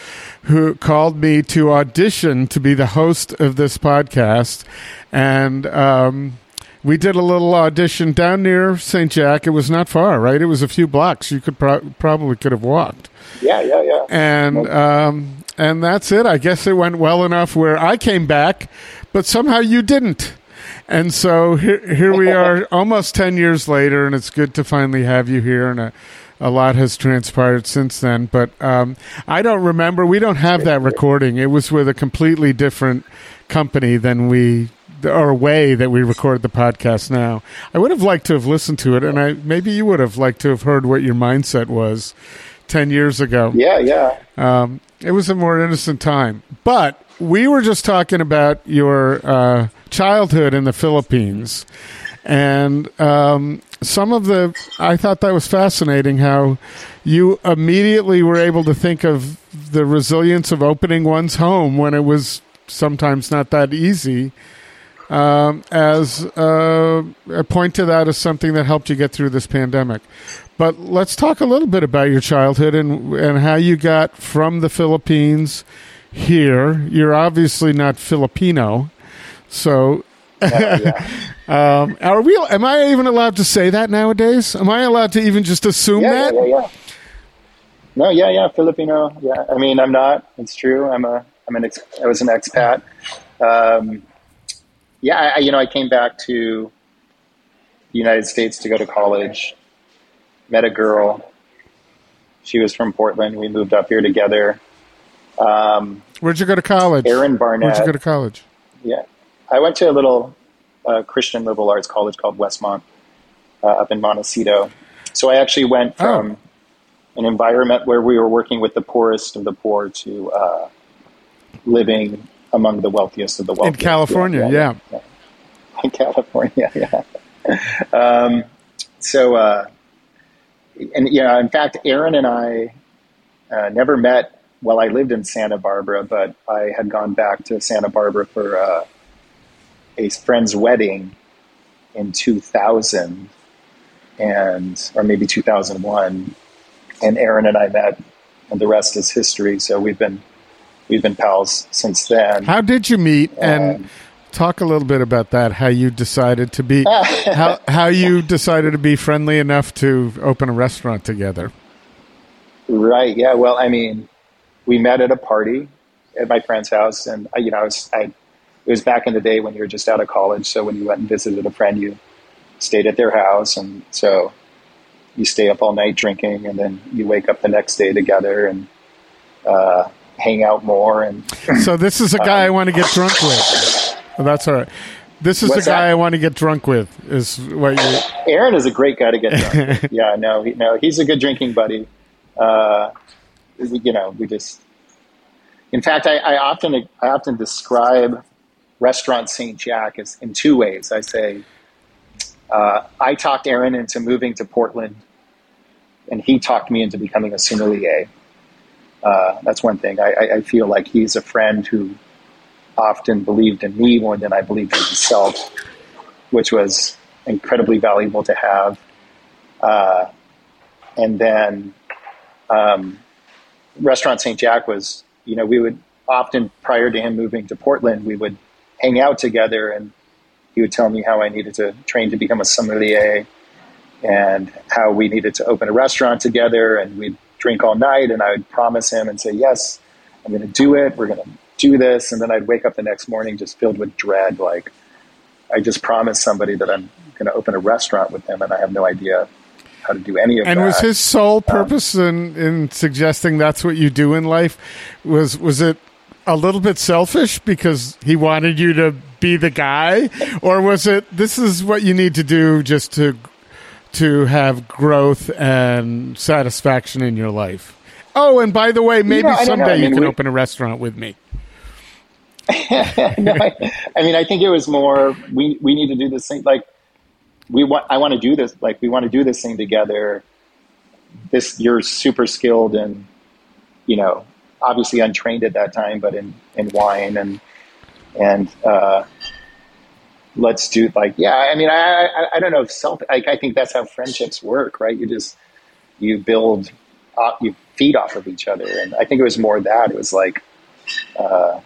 who called me to audition to be the host of this podcast, and um, we did a little audition down near St. Jack. It was not far, right? It was a few blocks. You could pro- probably could have walked Yeah, yeah, yeah. and um, and that's it. I guess it went well enough where I came back, but somehow you didn't. And so here, here we are, almost ten years later, and it's good to finally have you here. And a, a lot has transpired since then. But um, I don't remember. We don't have that recording. It was with a completely different company than we or way that we record the podcast now. I would have liked to have listened to it, and I maybe you would have liked to have heard what your mindset was ten years ago. Yeah, yeah. Um, it was a more innocent time. But we were just talking about your uh, childhood in the Philippines. And um, some of the, I thought that was fascinating how you immediately were able to think of the resilience of opening one's home when it was sometimes not that easy um, as uh, a point to that as something that helped you get through this pandemic. But let's talk a little bit about your childhood and and how you got from the Philippines here. You're obviously not Filipino, so. um, are we? Am I even allowed to say that nowadays? Am I allowed to even just assume Yeah, that? yeah, yeah, yeah. No, yeah, yeah, Filipino. Yeah, I mean, I'm not. It's true. I'm a. I'm an. Ex, I was an expat. Um, yeah, I, you know, I came back to the United States to go to college. Met a girl. She was from Portland. We moved up here together. Um, Where'd you go to college? Aaron Barnett. Where'd you go to college? Yeah, I went to a little uh, Christian liberal arts college called Westmont uh, up in Montecito. So I actually went Oh. from an environment where we were working with the poorest of the poor to uh, living among the wealthiest of the wealthy. In. California, yeah. in California, yeah. um, so, uh, and yeah, in fact, Aaron and I uh, never met while I lived in Santa Barbara, but I had gone back to Santa Barbara for uh, a friend's wedding in 2000 and or maybe 2001 and Aaron and I met and the rest is history so we've been we've been pals since then How did you meet? And Um, talk a little bit about that. How you decided to be, how how you decided to be friendly enough to open a restaurant together. Right. Yeah. Well, I mean, we met at a party at my friend's house, and I, you know, I was, I, it was back in the day when you were just out of college. So when you went and visited a friend, you stayed at their house, and so you stay up all night drinking, and then you wake up the next day together and uh, hang out more. And So this is a guy I want to get drunk with. Well, that's all right. This is a guy that? I want to get drunk with. Is what you? Aaron is a great guy to get drunk. with. yeah. No. He, no. He's a good drinking buddy. Uh, you know, we just. In fact, I, I often I often describe restaurant Saint Jack as in two ways. I say uh, I talked Aaron into moving to Portland, and he talked me into becoming a sommelier. Uh, that's one thing. I, I, feel like he's a friend who often believed in me more than I believed in myself, which was incredibly valuable to have. Uh, and then um, Restaurant St. Jack was, you know, we would often, prior to him moving to Portland, we would hang out together and he would tell me how I needed to train to become a sommelier and how we needed to open a restaurant together and we'd drink all night and I would promise him and say, yes, I'm going to do it. We're going to do this. And then I'd wake up the next morning just filled with dread. Like I just promised somebody that I'm going to open a restaurant with them and I have no idea how to do any of And that. was his sole um, purpose in, in suggesting that's what you do in life? Was was it a little bit selfish because he wanted you to be the guy, or was it this is what you need to do just to to have growth and satisfaction in your life? Oh, and by the way, maybe someday I you can we- open a restaurant with me. no, I, I mean, I think it was more we we need to do this thing. Like we want, I want to do this. Like we want to do this thing together. This you're super skilled and you know obviously untrained at that time, but in in wine and and uh, let's do like yeah. I mean, I I, I don't know if self. I, I think that's how friendships work, right? You just you build, uh, you feed off of each other, and I think it was more that it was like. Uh,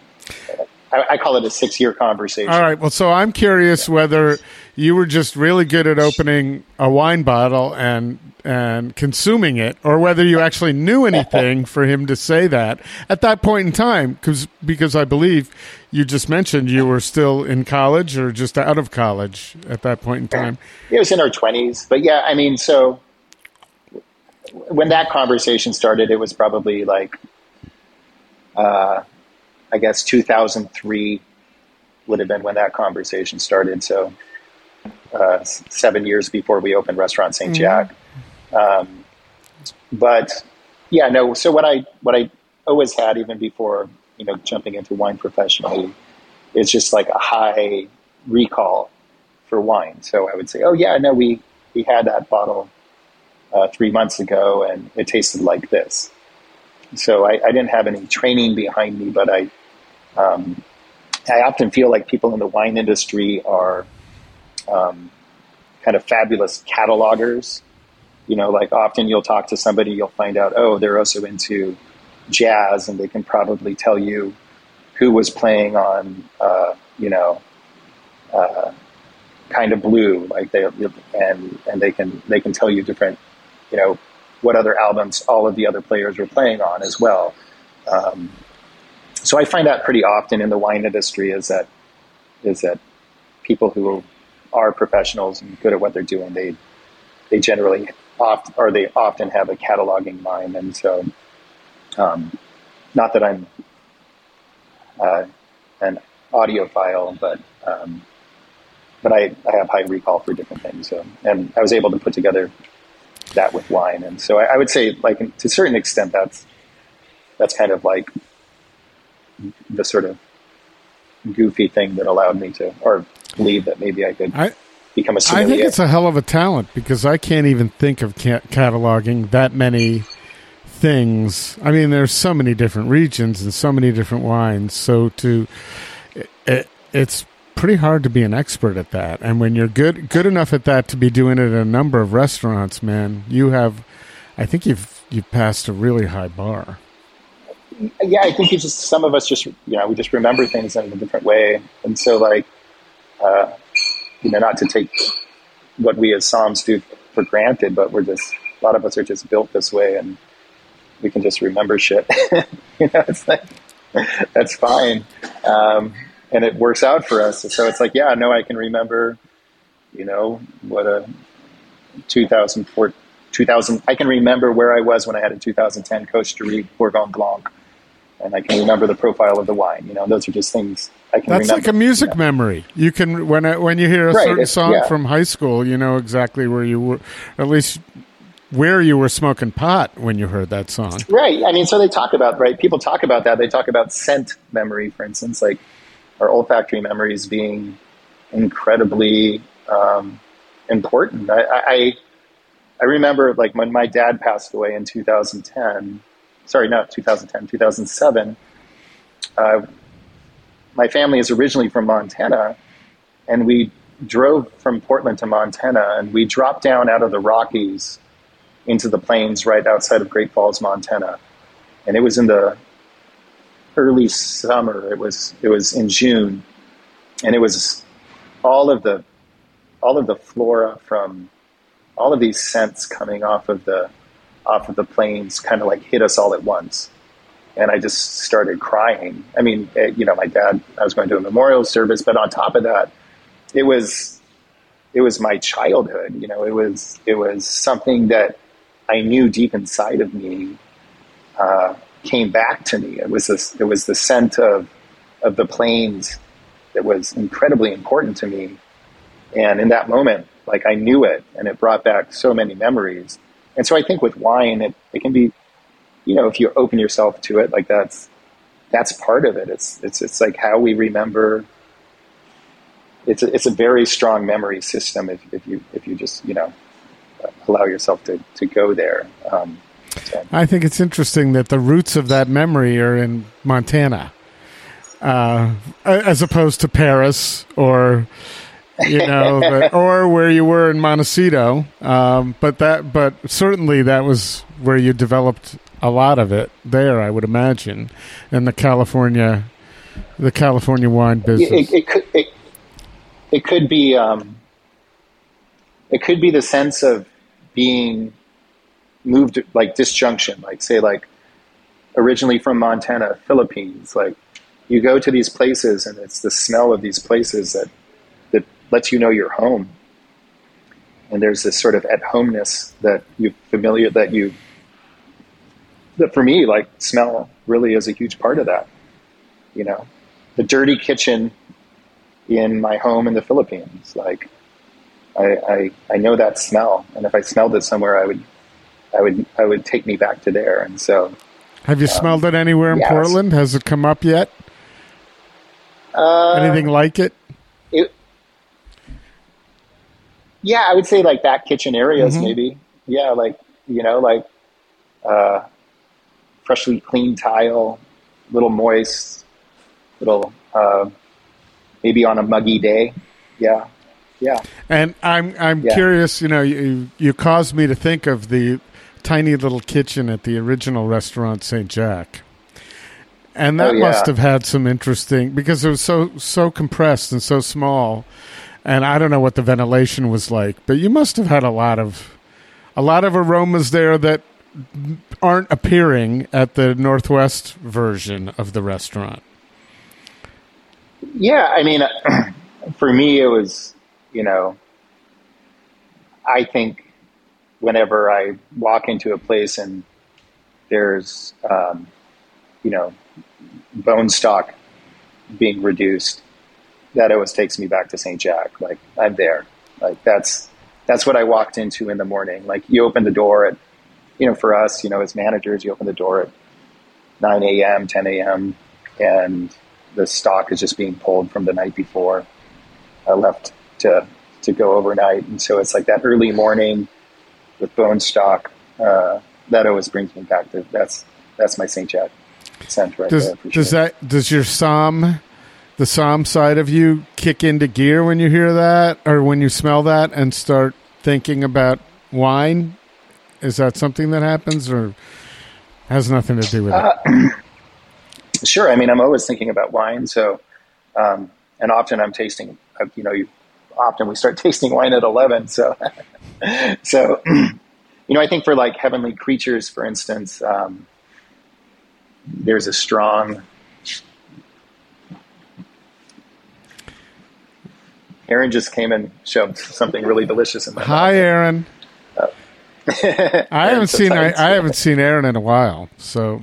I, I call it a six-year conversation. All right. Well, so I'm curious whether you were just really good at opening a wine bottle and and consuming it, or whether you actually knew anything for him to say that at that point in time. Because because I believe you just mentioned you were still in college or just out of college at that point in time. It was in our twenties, but yeah, I mean, so when that conversation started, it was probably like, uh, I guess 2003 would have been when that conversation started. So uh, seven years before we opened Restaurant saint Jack. Um, but yeah, no. So what I what I always had, even before you know jumping into wine professionally, is just like a high recall for wine. So I would say, oh yeah, no, we we had that bottle uh, three months ago, and it tasted like this. So I, I didn't have any training behind me, but I um, I often feel like people in the wine industry are um, kind of fabulous catalogers. You know, like often you'll talk to somebody, you'll find out, oh, they're also into jazz, and they can probably tell you who was playing on, uh, you know, uh, kind of blue, like they and and they can they can tell you different, you know, what other albums all of the other players were playing on as well. Um, so I find that pretty often in the wine industry is that is that people who are professionals and good at what they're doing, they they generally oft or they often have a cataloging mind, and so um, not that I'm uh, an audiophile, but um, but I, I have high recall for different things. So, and I was able to put together that with wine. And so I, I would say, like, to a certain extent, that's, that's kind of like the sort of goofy thing that allowed me to, or believe that maybe I could I, become a sommelier. I think it's a hell of a talent because I can't even think of ca- cataloging that many things. I mean, there's so many different regions and so many different wines. So to it, it's pretty hard to be an expert at that. And when you're good good enough at that to be doing it at a number of restaurants, man, you have I think you've you've passed a really high bar. Yeah, I think you just some of us just you know we just remember things in a different way, and so like uh, you know not to take what we as somms do for granted, but we're just a lot of us are just built this way, and we can just remember shit. you know, it's like that's fine. Um, and it works out for us. So it's like, yeah, no, I can remember, you know, what a 2004, 2000, I can remember where I was when I had a 2010 Coche-Dury Bourgogne Blanc. And I can remember the profile of the wine. You know, those are just things I can That's remember. like a music you know. memory. You can when I, when you hear a Right, certain song yeah. from high school, you know exactly where you were, at least where you were smoking pot when you heard that song. Right. I mean, so they talk about, right? People talk about that. They talk about scent memory, for instance, like our olfactory memories being incredibly um, important. I, I, I remember, like, when my dad passed away in 2010, sorry, not 2010, 2007, uh, my family is originally from Montana, and we drove from Portland to Montana, and we dropped down out of the Rockies into the plains right outside of Great Falls, Montana. And it was in the early summer. It was it was in June, and it was all of the all of the flora from all of these scents coming off of the off of the plains kind of like hit us all at once. And I just started crying. I mean, eh, you know, my dad. I was going to a memorial service, but on top of that, it was it was my childhood. You know, it was it was something that I knew deep inside of me uh, came back to me. It was this, it was the scent of of the plains that was incredibly important to me. And in that moment, like I knew it, and it brought back so many memories. And so I think with wine, it, it can be, you know, if you open yourself to it, like that's that's part of it. It's it's it's like how we remember. It's a, it's a very strong memory system if, if you if you just you know allow yourself to, to go there. Um. I think it's interesting that the roots of that memory are in Montana, uh, as opposed to Paris or you know, the, or where you were in Montecito. Um, but that, but certainly that was where you developed a lot of it there. I would imagine in the California, the California wine business. It, it could it, it could be um, it could be the sense of being moved like disjunction, like say like originally from Montana, Philippines, like you go to these places and it's the smell of these places that lets you know you're home. And there's this sort of at homeness that you familiar that you that for me like smell really is a huge part of that. You know, the dirty kitchen in my home in the Philippines, like I, I I know that smell, and if I smelled it somewhere, I would I would I would take me back to there. And so, Have you smelled it anywhere in yes. Portland? Has it come up yet? uh, Anything like it? it, yeah, I would say like back kitchen areas, maybe. Yeah, like you know, like uh, freshly cleaned tile, little moist, little uh, maybe on a muggy day. Yeah, yeah. And I'm I'm Yeah. curious. You know, you you caused me to think of the tiny little kitchen at the original restaurant St. Jack, and that Oh, yeah. must have had some interesting because it was so so compressed and so small. And I don't know what the ventilation was like, but you must have had a lot of a lot of aromas there that aren't appearing at the Northwest version of the restaurant. Yeah, I mean, for me, it was, you know, I think whenever I walk into a place and there's um, you know, bone stock being reduced, that always takes me back to St. Jack. Like I'm there. Like that's that's what I walked into in the morning. Like you open the door at, you know, for us, you know, as managers, you open the door at 9 a.m., 10 a.m., and the stock is just being pulled from the night before. I left to to go overnight, and so it's like that early morning with bone stock. Uh, that always brings me back to that's that's my St. Jack scent right does, there. Does sure. that does your somm, the somm side of you, kick into gear when you hear that, or when you smell that, and start thinking about wine? Is that something that happens, or has nothing to do with uh, it? Sure. I mean, I'm always thinking about wine. So, um, and often I'm tasting. Uh, you know, you, often we start tasting wine at 11. So, so you know, I think for like heavenly creatures, for instance, um, there's a strong. Aaron just came and shoved something really delicious in my Hi, mouth. Aaron. I haven't seen I. I haven't seen Aaron in a while, so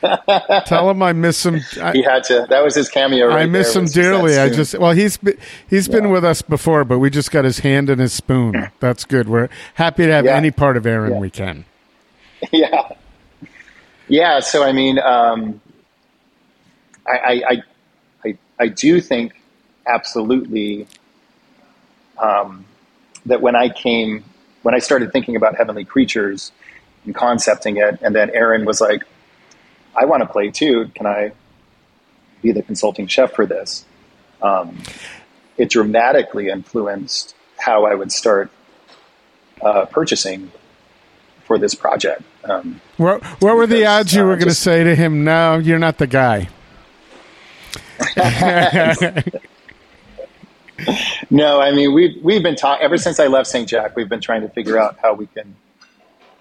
tell him I miss him. I, He had to. That was his cameo. Right I miss him was just that dearly. I just well, he's been, he's been Yeah. with us before, but we just got his hand and his spoon. That's good. We're happy to have Yeah. any part of Aaron Yeah. we can. yeah yeah so i mean um, I, I, I, I do think absolutely um, that when i came when i started thinking about heavenly creatures and concepting it and then aaron was like i want to play too can i be the consulting chef for this um, it dramatically influenced how i would start uh, purchasing for this project um, What, what were the odds you uh, were going to say to him? No, you're not the guy. No, I mean we've we've been talking ever since I left St. Jack. We've been trying to figure out how we can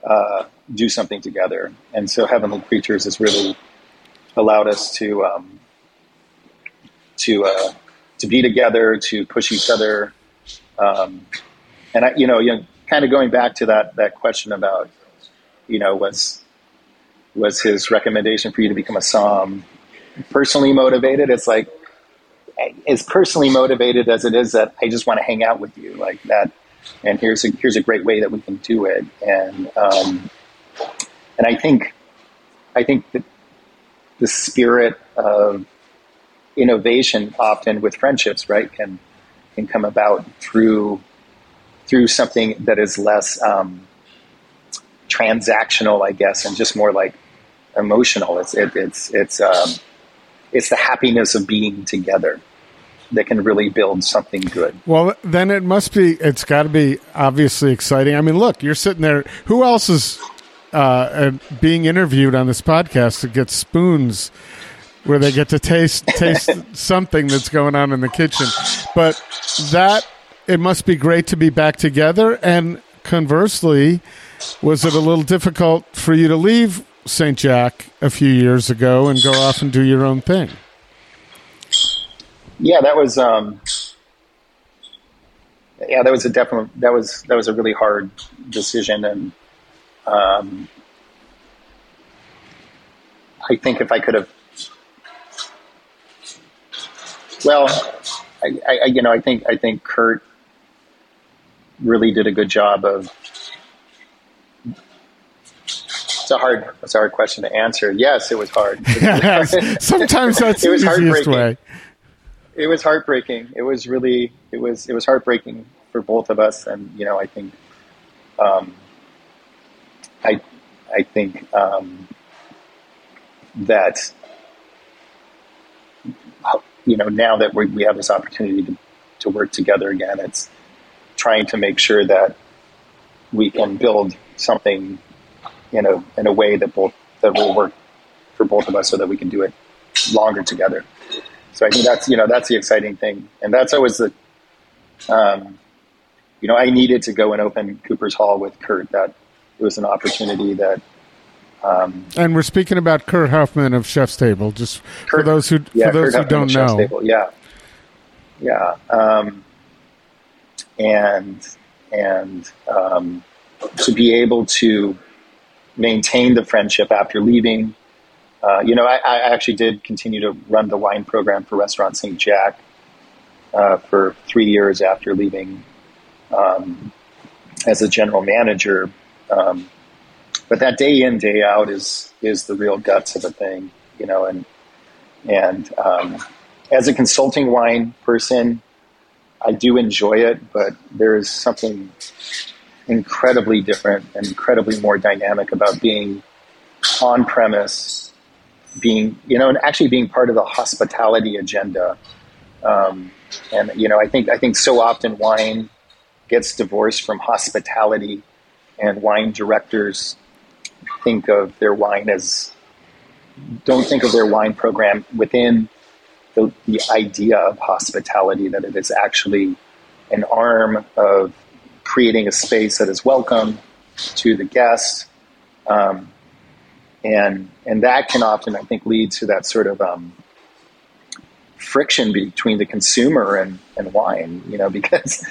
uh, do something together, and so Heavenly Creatures has really allowed us to um, to uh, to be together, to push each other, um, and I, you know, you know, kind of going back to that that question about, you know, was was his recommendation for you to become a somm personally motivated? It's like as personally motivated as it is that I just want to hang out with you like that. And here's a, here's a great way that we can do it. And, um, and I think, I think that the spirit of innovation often with friendships, right, can, can come about through, through something that is less, um, transactional, I guess, and just more like emotional. It's, it, it's, it's, um, it's the happiness of being together that can really build something good. Well, then it must be. It's got to be obviously exciting. I mean, look, you're sitting there. Who else is uh, uh, being interviewed on this podcast to get spoons where they get to taste taste something that's going on in the kitchen? But that it must be great to be back together. And conversely, was it a little difficult for you to leave St. Jack a few years ago and go off and do your own thing? Yeah, that was um, yeah, that was a definite that was that was a really hard decision, and um, I think if I could have, well, I, I you know I think I think Kurt really did a good job of. It's a hard. It's a hard question to answer. Yes, it was hard. Sometimes that's It the was easiest way. It was heartbreaking. It was really it was it was heartbreaking for both of us, and you know I think um, I I think um, that you know now that we we have this opportunity to, to work together again, it's trying to make sure that we can build something in a in a way that both that will work for both of us, so that we can do it longer together. So I think that's you know that's the exciting thing, and that's always the, um, you know, I needed to go and open Cooper's Hall with Kurt. That it was an opportunity that, um, And we're speaking about Kurt Huffman of ChefStable, just for those who yeah, for those Kurt who Huffman don't know. Table. yeah, yeah, um, and and um, to be able to maintain the friendship after leaving uh, you know, I, I, actually did continue to run the wine program for Restaurant St. Jack uh, for three years after leaving um, as a general manager. Um, but that day in, day out is is the real guts of the thing, you know. And and um, as a consulting wine person, I do enjoy it, but there is something incredibly different and incredibly more dynamic about being on premise, being you know, and actually being part of the hospitality agenda. Um, and you know, I think I think so often wine gets divorced from hospitality, and wine directors think of their wine as don't think of their wine program within the, the idea of hospitality that it is actually an arm of creating a space that is welcome to the guest um, and and that can often I think lead to that sort of um, friction between the consumer and, and wine, you know, because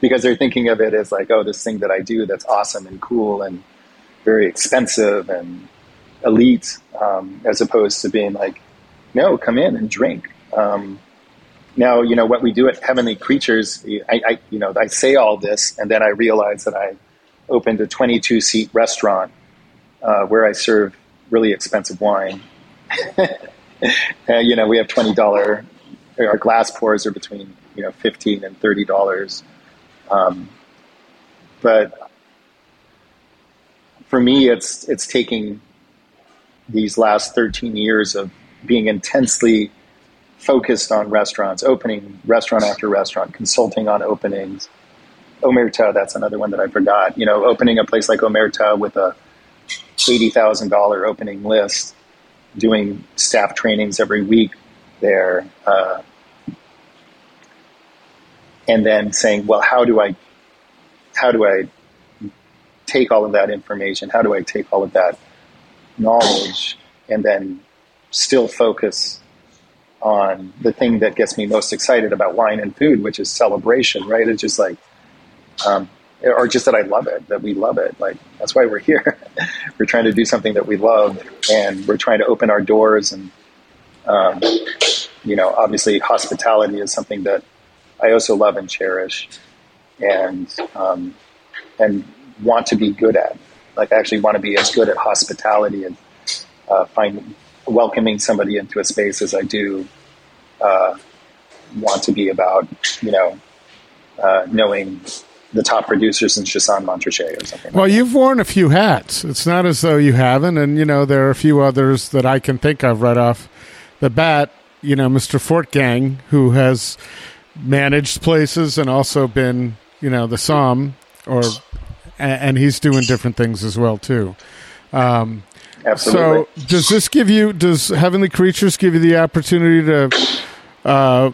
because they're thinking of it as like, oh, this thing that I do that's awesome and cool and very expensive and elite, um, as opposed to being like, no, come in and drink. Um, now, you know what we do at Heavenly Creatures. I, I, you know, I say all this, and then I realize that I opened a 22 seat restaurant uh, where I serve really expensive wine. you know, we have twenty dollar. Our glass pours are between you know fifteen and thirty dollars. Um, but for me, it's it's taking these last thirteen years of being intensely focused on restaurants, opening restaurant after restaurant, consulting on openings. Omerta, that's another one that I forgot. You know, opening a place like Omerta with a eighty thousand dollar opening list doing staff trainings every week there, uh, and then saying, well, how do I, how do I take all of that information? How do I take all of that knowledge and then still focus on the thing that gets me most excited about wine and food, which is celebration, right? It's just like, um, or just that I love it, that we love it. Like that's why we're here. we're trying to do something that we love, and we're trying to open our doors. And um, you know, obviously, hospitality is something that I also love and cherish, and um, and want to be good at. Like I actually want to be as good at hospitality and uh, find welcoming somebody into a space as I do uh, want to be about. You know, uh, knowing the top producers in Chassagne Montrachet or something. Well, like you've worn a few hats. It's not as though you haven't, and you know there are a few others that I can think of right off the bat. You know, Mr. Fortgang, who has managed places and also been, you know, the Somm, or and he's doing different things as well too. Um, Absolutely. So, does this give you? Does Heavenly Creatures give you the opportunity to? Uh,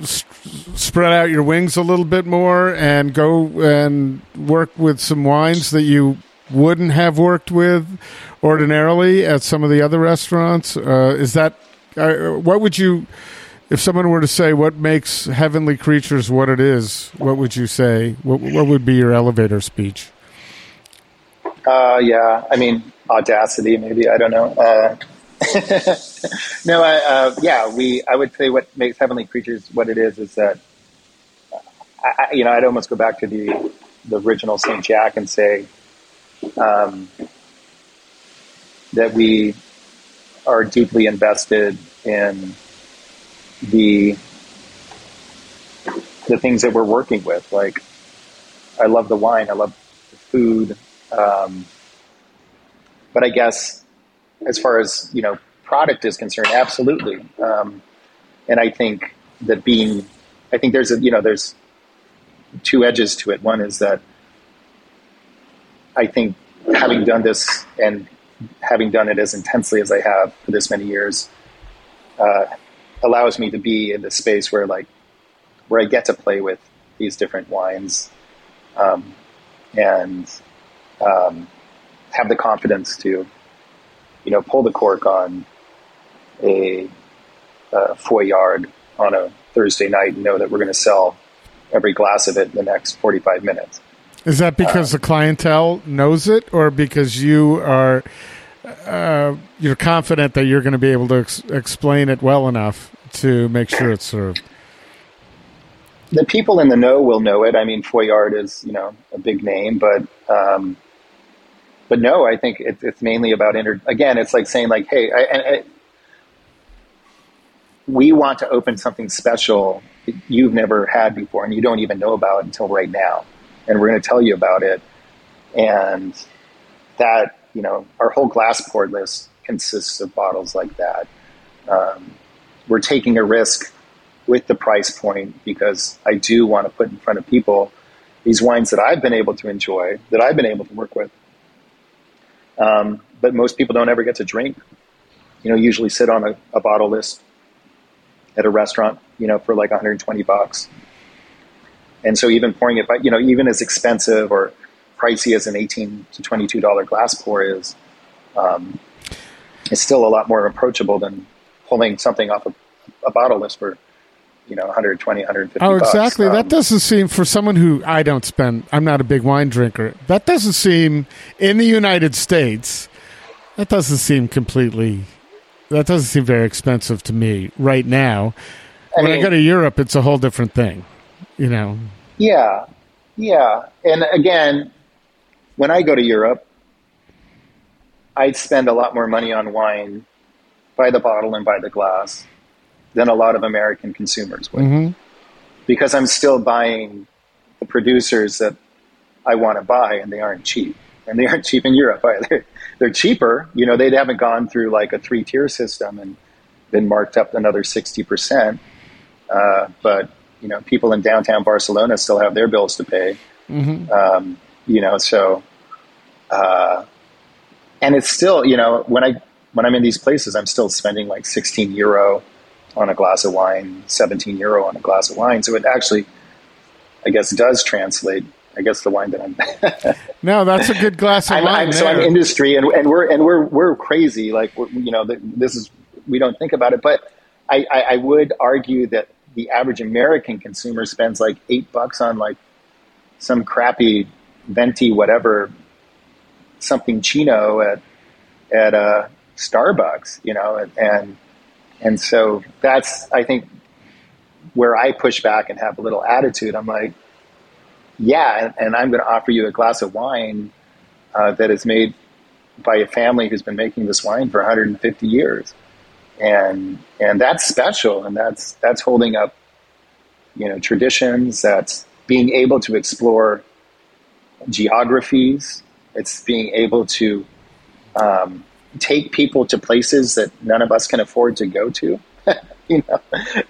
spread out your wings a little bit more and go and work with some wines that you wouldn't have worked with ordinarily at some of the other restaurants? Uh, is that uh, what would you, if someone were to say what makes Heavenly Creatures what it is? What would you say? What, what would be your elevator speech? Uh, yeah, I mean audacity, maybe I don't know. No, I, uh, yeah, we. I would say what makes Heavenly Creatures what it is is that, I, you know, I'd almost go back to the the original Saint Jack and say um, that we are deeply invested in the the things that we're working with. Like, I love the wine, I love the food, um, but I guess as far as you know product is concerned, absolutely. Um, and I think that being, I think there's a you know there's two edges to it. One is that I think having done this and having done it as intensely as I have for this many years uh, allows me to be in the space where like where I get to play with these different wines um, and um, have the confidence to you know, pull the cork on a, a on a Thursday night and know that we're going to sell every glass of it in the next 45 minutes. Is that because uh, the clientele knows it or because you are uh, you're confident that you're going to be able to ex- explain it well enough to make sure it's served. The people in the know will know it. I mean, Foillard is you know a big name, but um, but no, I think it, it's mainly about inter. Again, it's like saying like, hey, I, I, we want to open something special that you've never had before, and you don't even know about until right now, and we're going to tell you about it, and that you know our whole glass port list consists of bottles like that. Um, we're taking a risk with the price point because I do want to put in front of people these wines that I've been able to enjoy, that I've been able to work with. Um, but most people don't ever get to drink. You know, usually sit on a, a bottle list at a restaurant, you know, for like 120 bucks. And so even pouring it, but you know, even as expensive or pricey as an 18 to 22 dollar glass pour is, um, it's still a lot more approachable than pulling something off a, a bottle list for you know 120 150 oh exactly. Um, that doesn't seem for someone who i don't spend i'm not a big wine drinker that doesn't seem in the united states that doesn't seem completely that doesn't seem very expensive to me right now. I when mean, i go to europe it's a whole different thing you know? Yeah. Yeah. And again when i go to europe i'd spend a lot more money on wine by the bottle and by the glass than a lot of American consumers would. Mm-hmm. Because I'm still buying the producers that I want to buy, and they aren't cheap. And they aren't cheap in Europe either. They're cheaper. You know, they haven't gone through like a three tier system and been marked up another 60%. Uh, but, you know, people in downtown Barcelona still have their bills to pay. Mm-hmm. Um, you know, so, uh, and it's still, you know, when I, when I'm in these places, I'm still spending like 16 euro on a glass of wine, 17 euro on a glass of wine. So it actually, I guess, does translate. I guess the wine that I'm. no, that's a good glass of I'm, wine. I'm, so I'm industry, and, and we're and we're we're crazy. Like you know, this is we don't think about it, but I, I, I would argue that the average American consumer spends like eight bucks on like some crappy venti whatever something chino at at a uh, Starbucks, you know, and, and and so that's, I think, where I push back and have a little attitude. I'm like, yeah, and, I'm going to offer you a glass of wine uh, that is made by a family who's been making this wine for 150 years, and and that's special, and that's that's holding up, you know, traditions. That's being able to explore geographies. It's being able to um, take people to places that none of us can afford to go to. you know,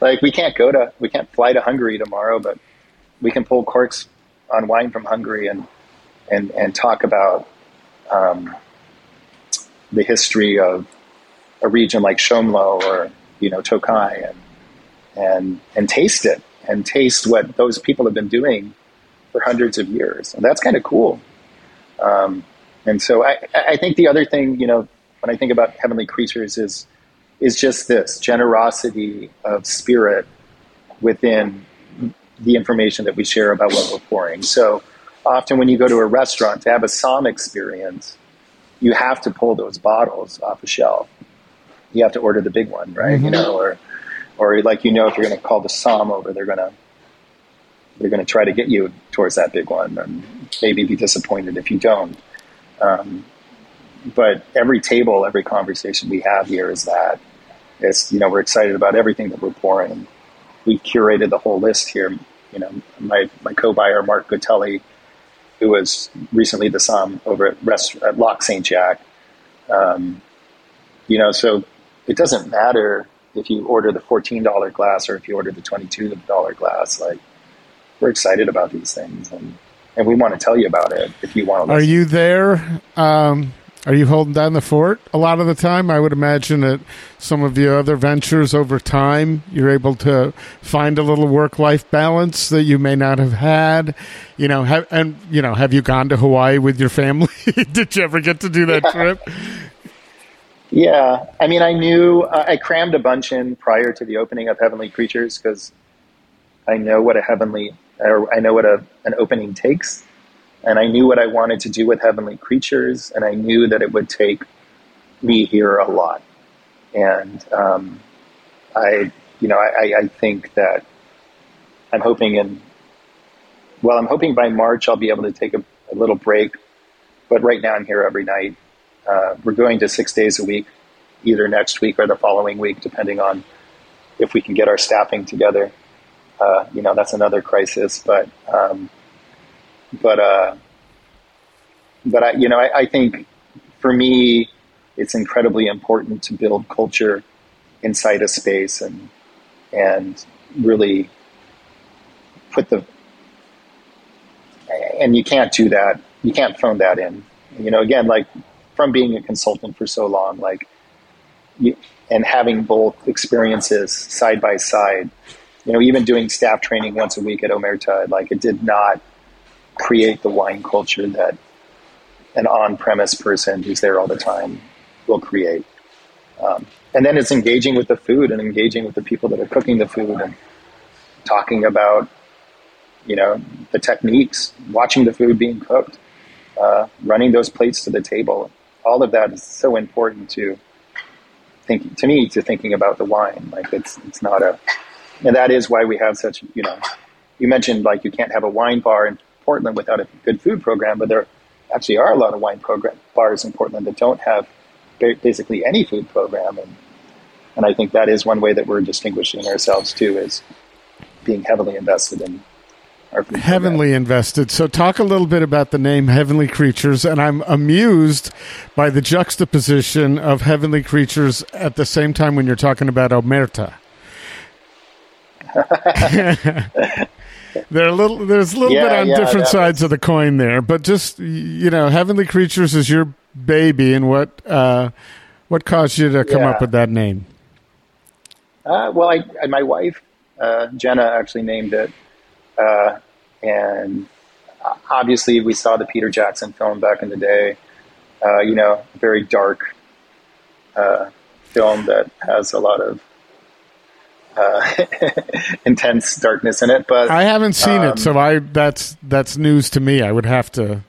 like we can't go to, we can't fly to Hungary tomorrow, but we can pull corks on wine from Hungary and and and talk about um, the history of a region like Somló or you know Tokaj and and and taste it and taste what those people have been doing for hundreds of years, and that's kind of cool. Um, and so I, I think the other thing, you know, when I think about heavenly creatures is is just this generosity of spirit within the information that we share about what we're pouring. So often when you go to a restaurant to have a somm experience, you have to pull those bottles off a shelf. You have to order the big one, right? Mm-hmm. You know, or or like you know if you're going to call the somm over, they're going to they're going to try to get you towards that big one, and maybe be disappointed if you don't. Um, but every table, every conversation we have here is that it's you know we're excited about everything that we're pouring. We've curated the whole list here. You know, my my co-buyer Mark Gotelli, who was recently the somm over at Rest at Lac Saint Jacques. Um, you know, so it doesn't matter if you order the fourteen dollar glass or if you order the twenty two dollar glass. Like we're excited about these things and and we want to tell you about it if you want to. Listen. Are you there? Um, are you holding down the fort a lot of the time? I would imagine that some of your other ventures over time, you're able to find a little work life balance that you may not have had. You know, have, and you know, have you gone to Hawaii with your family? Did you ever get to do that yeah. trip? Yeah, I mean, I knew uh, I crammed a bunch in prior to the opening of Heavenly Creatures because I know what a heavenly, or I know what a, an opening takes and I knew what I wanted to do with Heavenly Creatures, and I knew that it would take me here a lot, and um, I, you know, I, I think that I'm hoping in. Well, I'm hoping by March I'll be able to take a, a little break, but right now I'm here every night. Uh, we're going to six days a week, either next week or the following week, depending on if we can get our staffing together. Uh, you know, that's another crisis, but um, but uh, but I, you know, I, I think for me, it's incredibly important to build culture inside a space and and really put the and you can't do that. You can't phone that in. You know, again, like from being a consultant for so long, like you, and having both experiences side by side. You know, even doing staff training once a week at Omerta, like it did not create the wine culture that an on-premise person who's there all the time will create. Um, and then it's engaging with the food and engaging with the people that are cooking the food and talking about, you know, the techniques, watching the food being cooked, uh, running those plates to the table. All of that is so important to think to me to thinking about the wine. Like it's it's not a, and that is why we have such you know, you mentioned like you can't have a wine bar in Portland without a good food program, but there actually are a lot of wine program bars in Portland that don't have basically any food program, and and I think that is one way that we're distinguishing ourselves too is being heavily invested in our food heavenly program. invested. So talk a little bit about the name Heavenly Creatures, and I'm amused by the juxtaposition of Heavenly Creatures at the same time when you're talking about Omerta. They're a little. There's a little Yeah, bit on yeah, different sides of the coin there, but just you know, Heavenly Creatures is your baby, and what uh, what caused you to come up with that name? Uh, well, I, I, my wife uh, Jenna actually named it, uh, and obviously we saw the Peter Jackson film back in the day. Uh, you know, very dark uh, film that has a lot of uh, intense darkness in it. But I haven't seen Um, it, so I that's that's news to me. I would have to.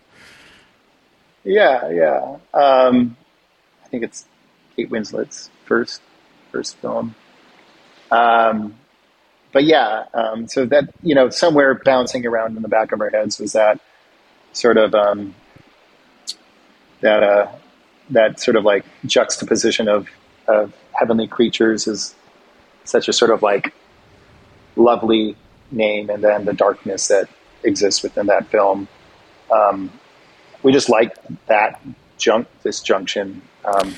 yeah, yeah. Um, I think it's Kate Winslet's first first film. Um, but yeah, um, so that you know, somewhere bouncing around in the back of our heads was that sort of um, that uh, that sort of like juxtaposition of of heavenly creatures is such a sort of like lovely name, and then the darkness that exists within that film. Um, we just like that junk this junction. Um,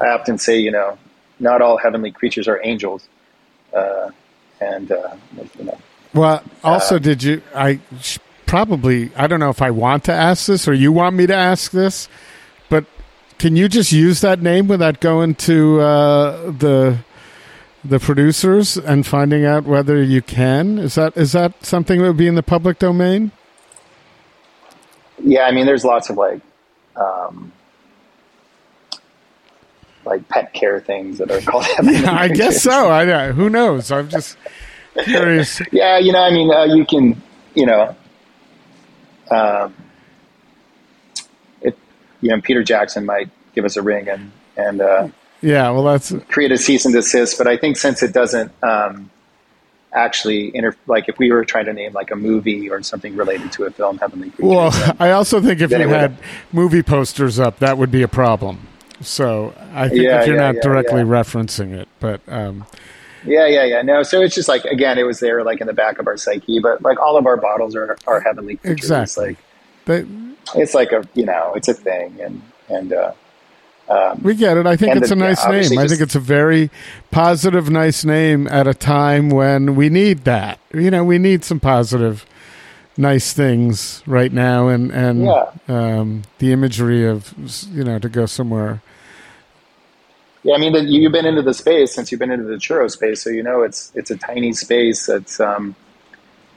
I often say, you know, not all heavenly creatures are angels, uh, and uh, you know, Well, also, did you? I probably. I don't know if I want to ask this or you want me to ask this, but can you just use that name without going to uh, the the producers and finding out whether you can? Is that is that something that would be in the public domain? yeah. I mean, there's lots of like, um, like pet care things that are called. heavenly I guess so. I know. Who knows? I'm just curious. Yeah, you know, I mean, uh, you can, you know, um, if you know, Peter Jackson might give us a ring and and uh, Yeah. Well, that's create a cease and desist. But I think since it doesn't um, actually inter- like if we were trying to name like a movie or something related to a film, Heavenly Creatures. well. then- I also think if you had movie posters up, that would be a problem. So I think Yeah, if you're yeah, not yeah, directly referencing it, but um, yeah, yeah, yeah. No, so it's just like again, it was there like in the back of our psyche, but like all of our bottles are are Heavenly Creatures. Exactly. Like they, it's like a you know, it's a thing, and and uh, um, We get it. I think it's the- a nice yeah, name. I think it's a very positive, nice name at a time when we need that. You know, we need some positive, nice things right now, and and Yeah. um, the imagery of you know to go somewhere. Yeah, I mean, the, you've been into the space since you've been into the churro space, so you know it's it's a tiny space. It's um,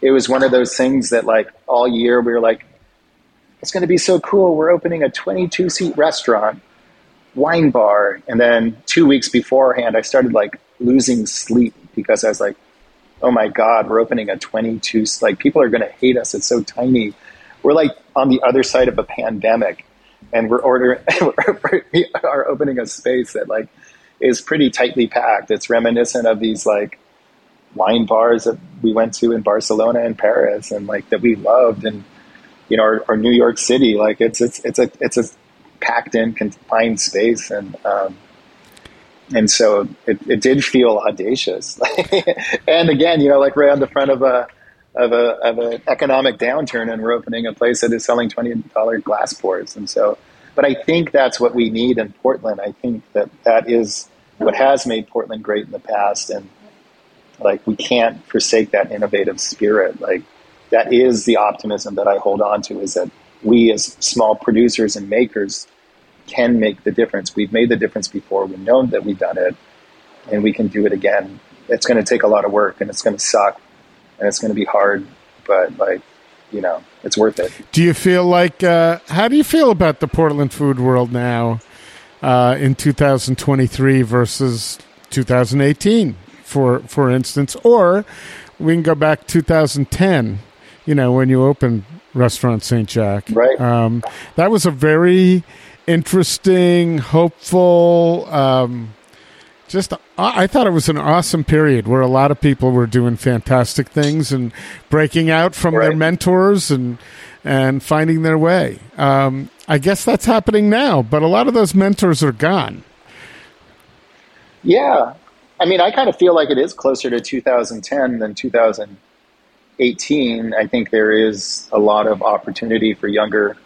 it was one of those things that like all year we were like, it's going to be so cool. We're opening a 22 seat restaurant, wine bar, and then two weeks beforehand, I started like losing sleep because I was like, oh my god, we're opening a 22. Like people are going to hate us. It's so tiny. We're like on the other side of a pandemic and we're ordering, we are opening a space that like is pretty tightly packed. It's reminiscent of these like wine bars that we went to in Barcelona and Paris, and like that we loved, and you know, or, or New York City. Like it's it's it's a it's a packed in, confined space, and um, and so it, it did feel audacious. and again, you know, like right on the front of a of a of an economic downturn, and we're opening a place that is selling twenty dollar glass pours, and so. But I think that's what we need in Portland. I think that that is what has made Portland great in the past, and like we can't forsake that innovative spirit. Like that is the optimism that I hold on to. Is that we as small producers and makers can make the difference. We've made the difference before. We've known that we've done it, and we can do it again. It's going to take a lot of work, and it's going to suck, and it's going to be hard, but like you know, it's worth it. Do you feel like? Uh, how do you feel about the Portland food world now uh, in 2023 versus 2018, for for instance, or we can go back 2010. You know, when you opened Restaurant Saint Jack, right? Um, that was a very interesting, hopeful. Um, just I thought it was an awesome period where a lot of people were doing fantastic things and breaking out from right. their mentors and and finding their way. Um, I guess that's happening now, but a lot of those mentors are gone. Yeah, I mean, I kind of feel like it is closer to 2010 than 2018. I think there is a lot of opportunity for younger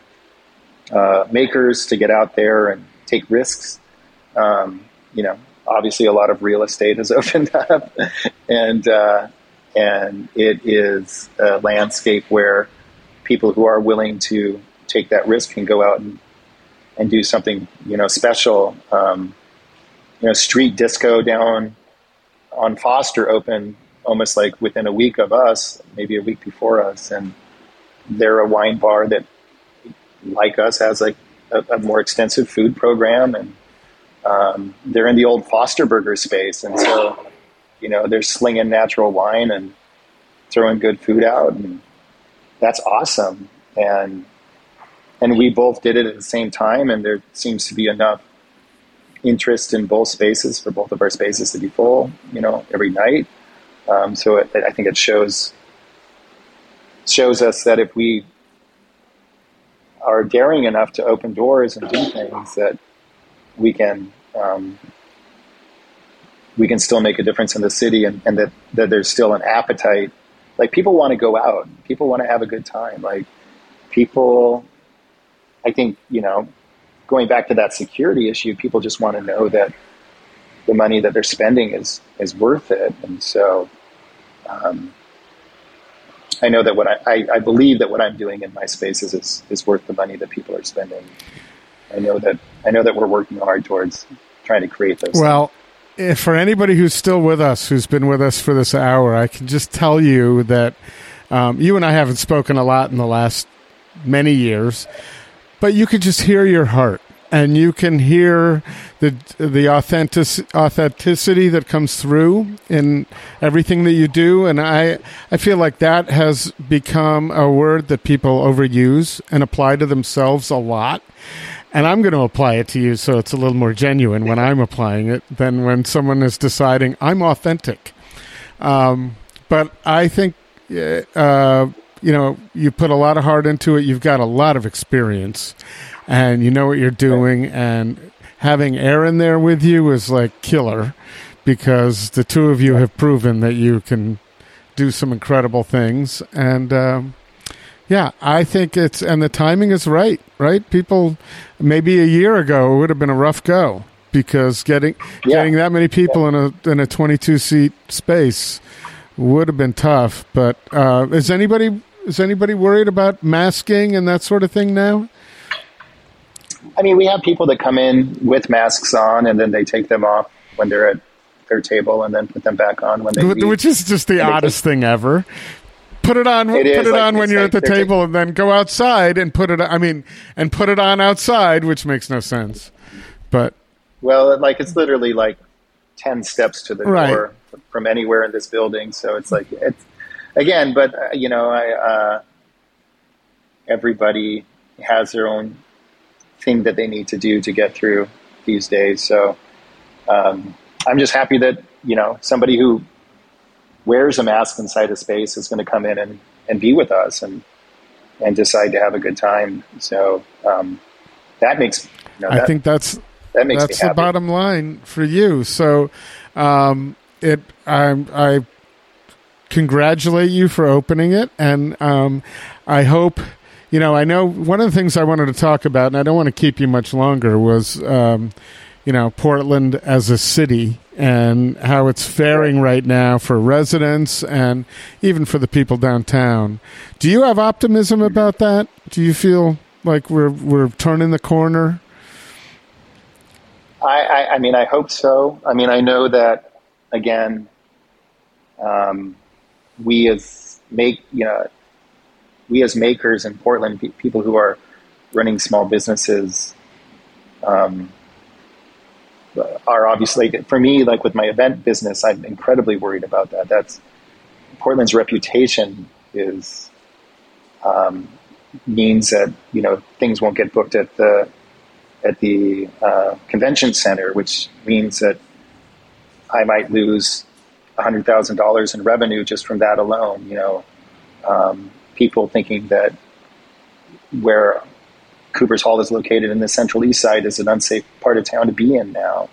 uh, makers to get out there and take risks. Um, you know, obviously, a lot of real estate has opened up, and uh, and it is a landscape where people who are willing to take that risk can go out and and do something you know special. Um, you know, street disco down on Foster opened almost like within a week of us, maybe a week before us, and they're a wine bar that like us has like a, a more extensive food program and um, they're in the old Foster Burger space, and so you know they're slinging natural wine and throwing good food out, and that's awesome. And and we both did it at the same time, and there seems to be enough interest in both spaces for both of our spaces to be full, you know, every night. Um, so it, I think it shows shows us that if we are daring enough to open doors and do things that we can um, we can still make a difference in the city and, and that, that there's still an appetite. Like people want to go out. People want to have a good time. Like people i think you know going back to that security issue people just want to know that the money that they're spending is is worth it. And so um, I know that what I, I, I, believe that what I'm doing in my spaces is, is worth the money that people are spending. I know that I know that we're working hard towards trying to create those. Well, if for anybody who's still with us, who's been with us for this hour, I can just tell you that um, you and I haven't spoken a lot in the last many years, but you could just hear your heart and you can hear the the authentic, authenticity that comes through in everything that you do. And I I feel like that has become a word that people overuse and apply to themselves a lot. And I'm going to apply it to you so it's a little more genuine when I'm applying it than when someone is deciding I'm authentic. Um, but I think uh, you know you put a lot of heart into it. You've got a lot of experience and you know what you're doing. And having Aaron there with you is like killer because the two of you have proven that you can do some incredible things. And um, yeah, I think it's and the timing is right. Right, people. Maybe a year ago it would have been a rough go because getting yeah. getting that many people yeah. in a in a 22 seat space would have been tough. But uh, is anybody is anybody worried about masking and that sort of thing now? I mean, we have people that come in with masks on and then they take them off when they're at their table and then put them back on when they leave. Which is just the and oddest thing ever. Put it on. It put it like on when you're like at the table, taking, and then go outside and put it. I mean, and put it on outside, which makes no sense. But well, like it's literally like ten steps to the right. door from anywhere in this building. So it's like it's again, but uh, you know, I uh, everybody has their own thing that they need to do to get through these days. So um, I'm just happy that you know somebody who wears a mask inside a space is going to come in and, and be with us and and decide to have a good time. So um, that makes you know, I think that's that makes that's the bottom line for you. So um, it I'm, I congratulate you for opening it, and um, I hope you know. I know one of the things I wanted to talk about, and I don't want to keep you much longer, was um, you know Portland as a city and how it's faring right now for residents and even for the people downtown. Do you have optimism about that? Do you feel like we're we're turning the corner? I, I, I mean, I hope so. I mean, I know that again. Um, we as make you know we as makers in Portland, people who are running small businesses, um, are obviously for me like with my event business. I'm incredibly worried about that. That's Portland's reputation is um, means that you know things won't get booked at the at the uh, convention center, which means that I might lose $100,000 in revenue just from that alone. You know, um, people thinking that where Cooper's Hall is located in the Central East Side is an unsafe part of town to be in now.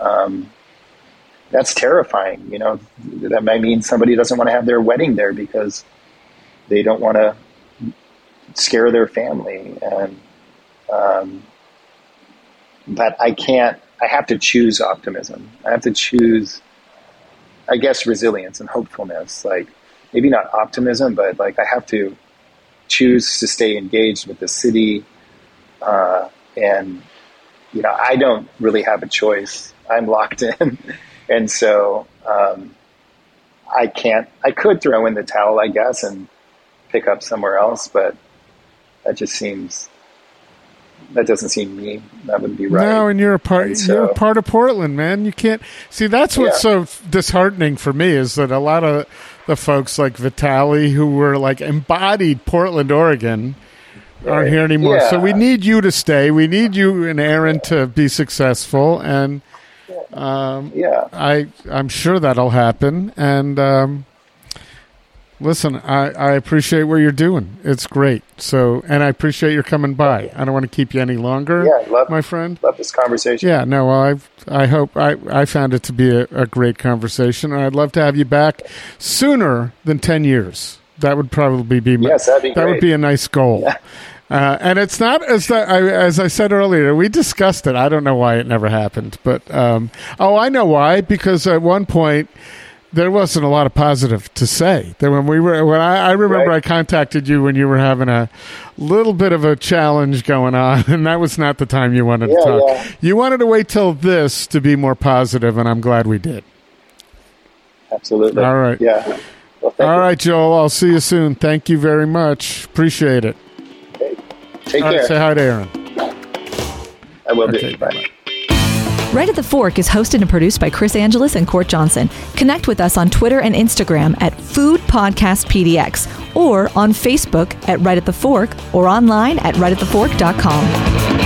Um, that's terrifying. You know, that might mean somebody doesn't want to have their wedding there because they don't want to scare their family. And, um, but I can't, I have to choose optimism. I have to choose I guess resilience and hopefulness. Like maybe not optimism, but like I have to choose to stay engaged with the city. Uh, and you know, I don't really have a choice. I'm locked in, and so um, I can't. I could throw in the towel, I guess, and pick up somewhere else, but that just seems that doesn't seem me. That would be right. No, and you're a part. So, you're a part of Portland, man. You can't see. That's what's yeah. so disheartening for me is that a lot of the folks like Vitaly, who were like embodied Portland, Oregon, aren't here anymore. Yeah. So we need you to stay. We need you and Aaron to be successful, and um, yeah, I I'm sure that'll happen. And um, Listen, I, I appreciate what you're doing. It's great. So, and I appreciate your coming by. I don't want to keep you any longer. Yeah, love my friend. Love this conversation. Yeah, no, well, I I hope I I found it to be a, a great conversation. And I'd love to have you back sooner than ten years. That would probably be yes, that'd be that great. would be a nice goal. Yeah. Uh, and it's not as I, as I said earlier. We discussed it. I don't know why it never happened, but um, oh, I know why. Because at one point there wasn't a lot of positive to say. That when we were, when I, I remember right. I contacted you when you were having a little bit of a challenge going on, and that was not the time you wanted yeah, to talk. Yeah. You wanted to wait till this to be more positive, and I'm glad we did. Absolutely. All right. Yeah. Well, All right, Joel. I'll see you soon. Thank you very much. Appreciate it. Okay. Take All care. Right, say hi to Aaron. I will okay, do. Bye. bye. Right at the Fork is hosted and produced by Chris Angelus and Court Johnson. Connect with us on Twitter and Instagram at Food Podcast PDX or on Facebook at Right at the Fork or online at rightatthefork.com.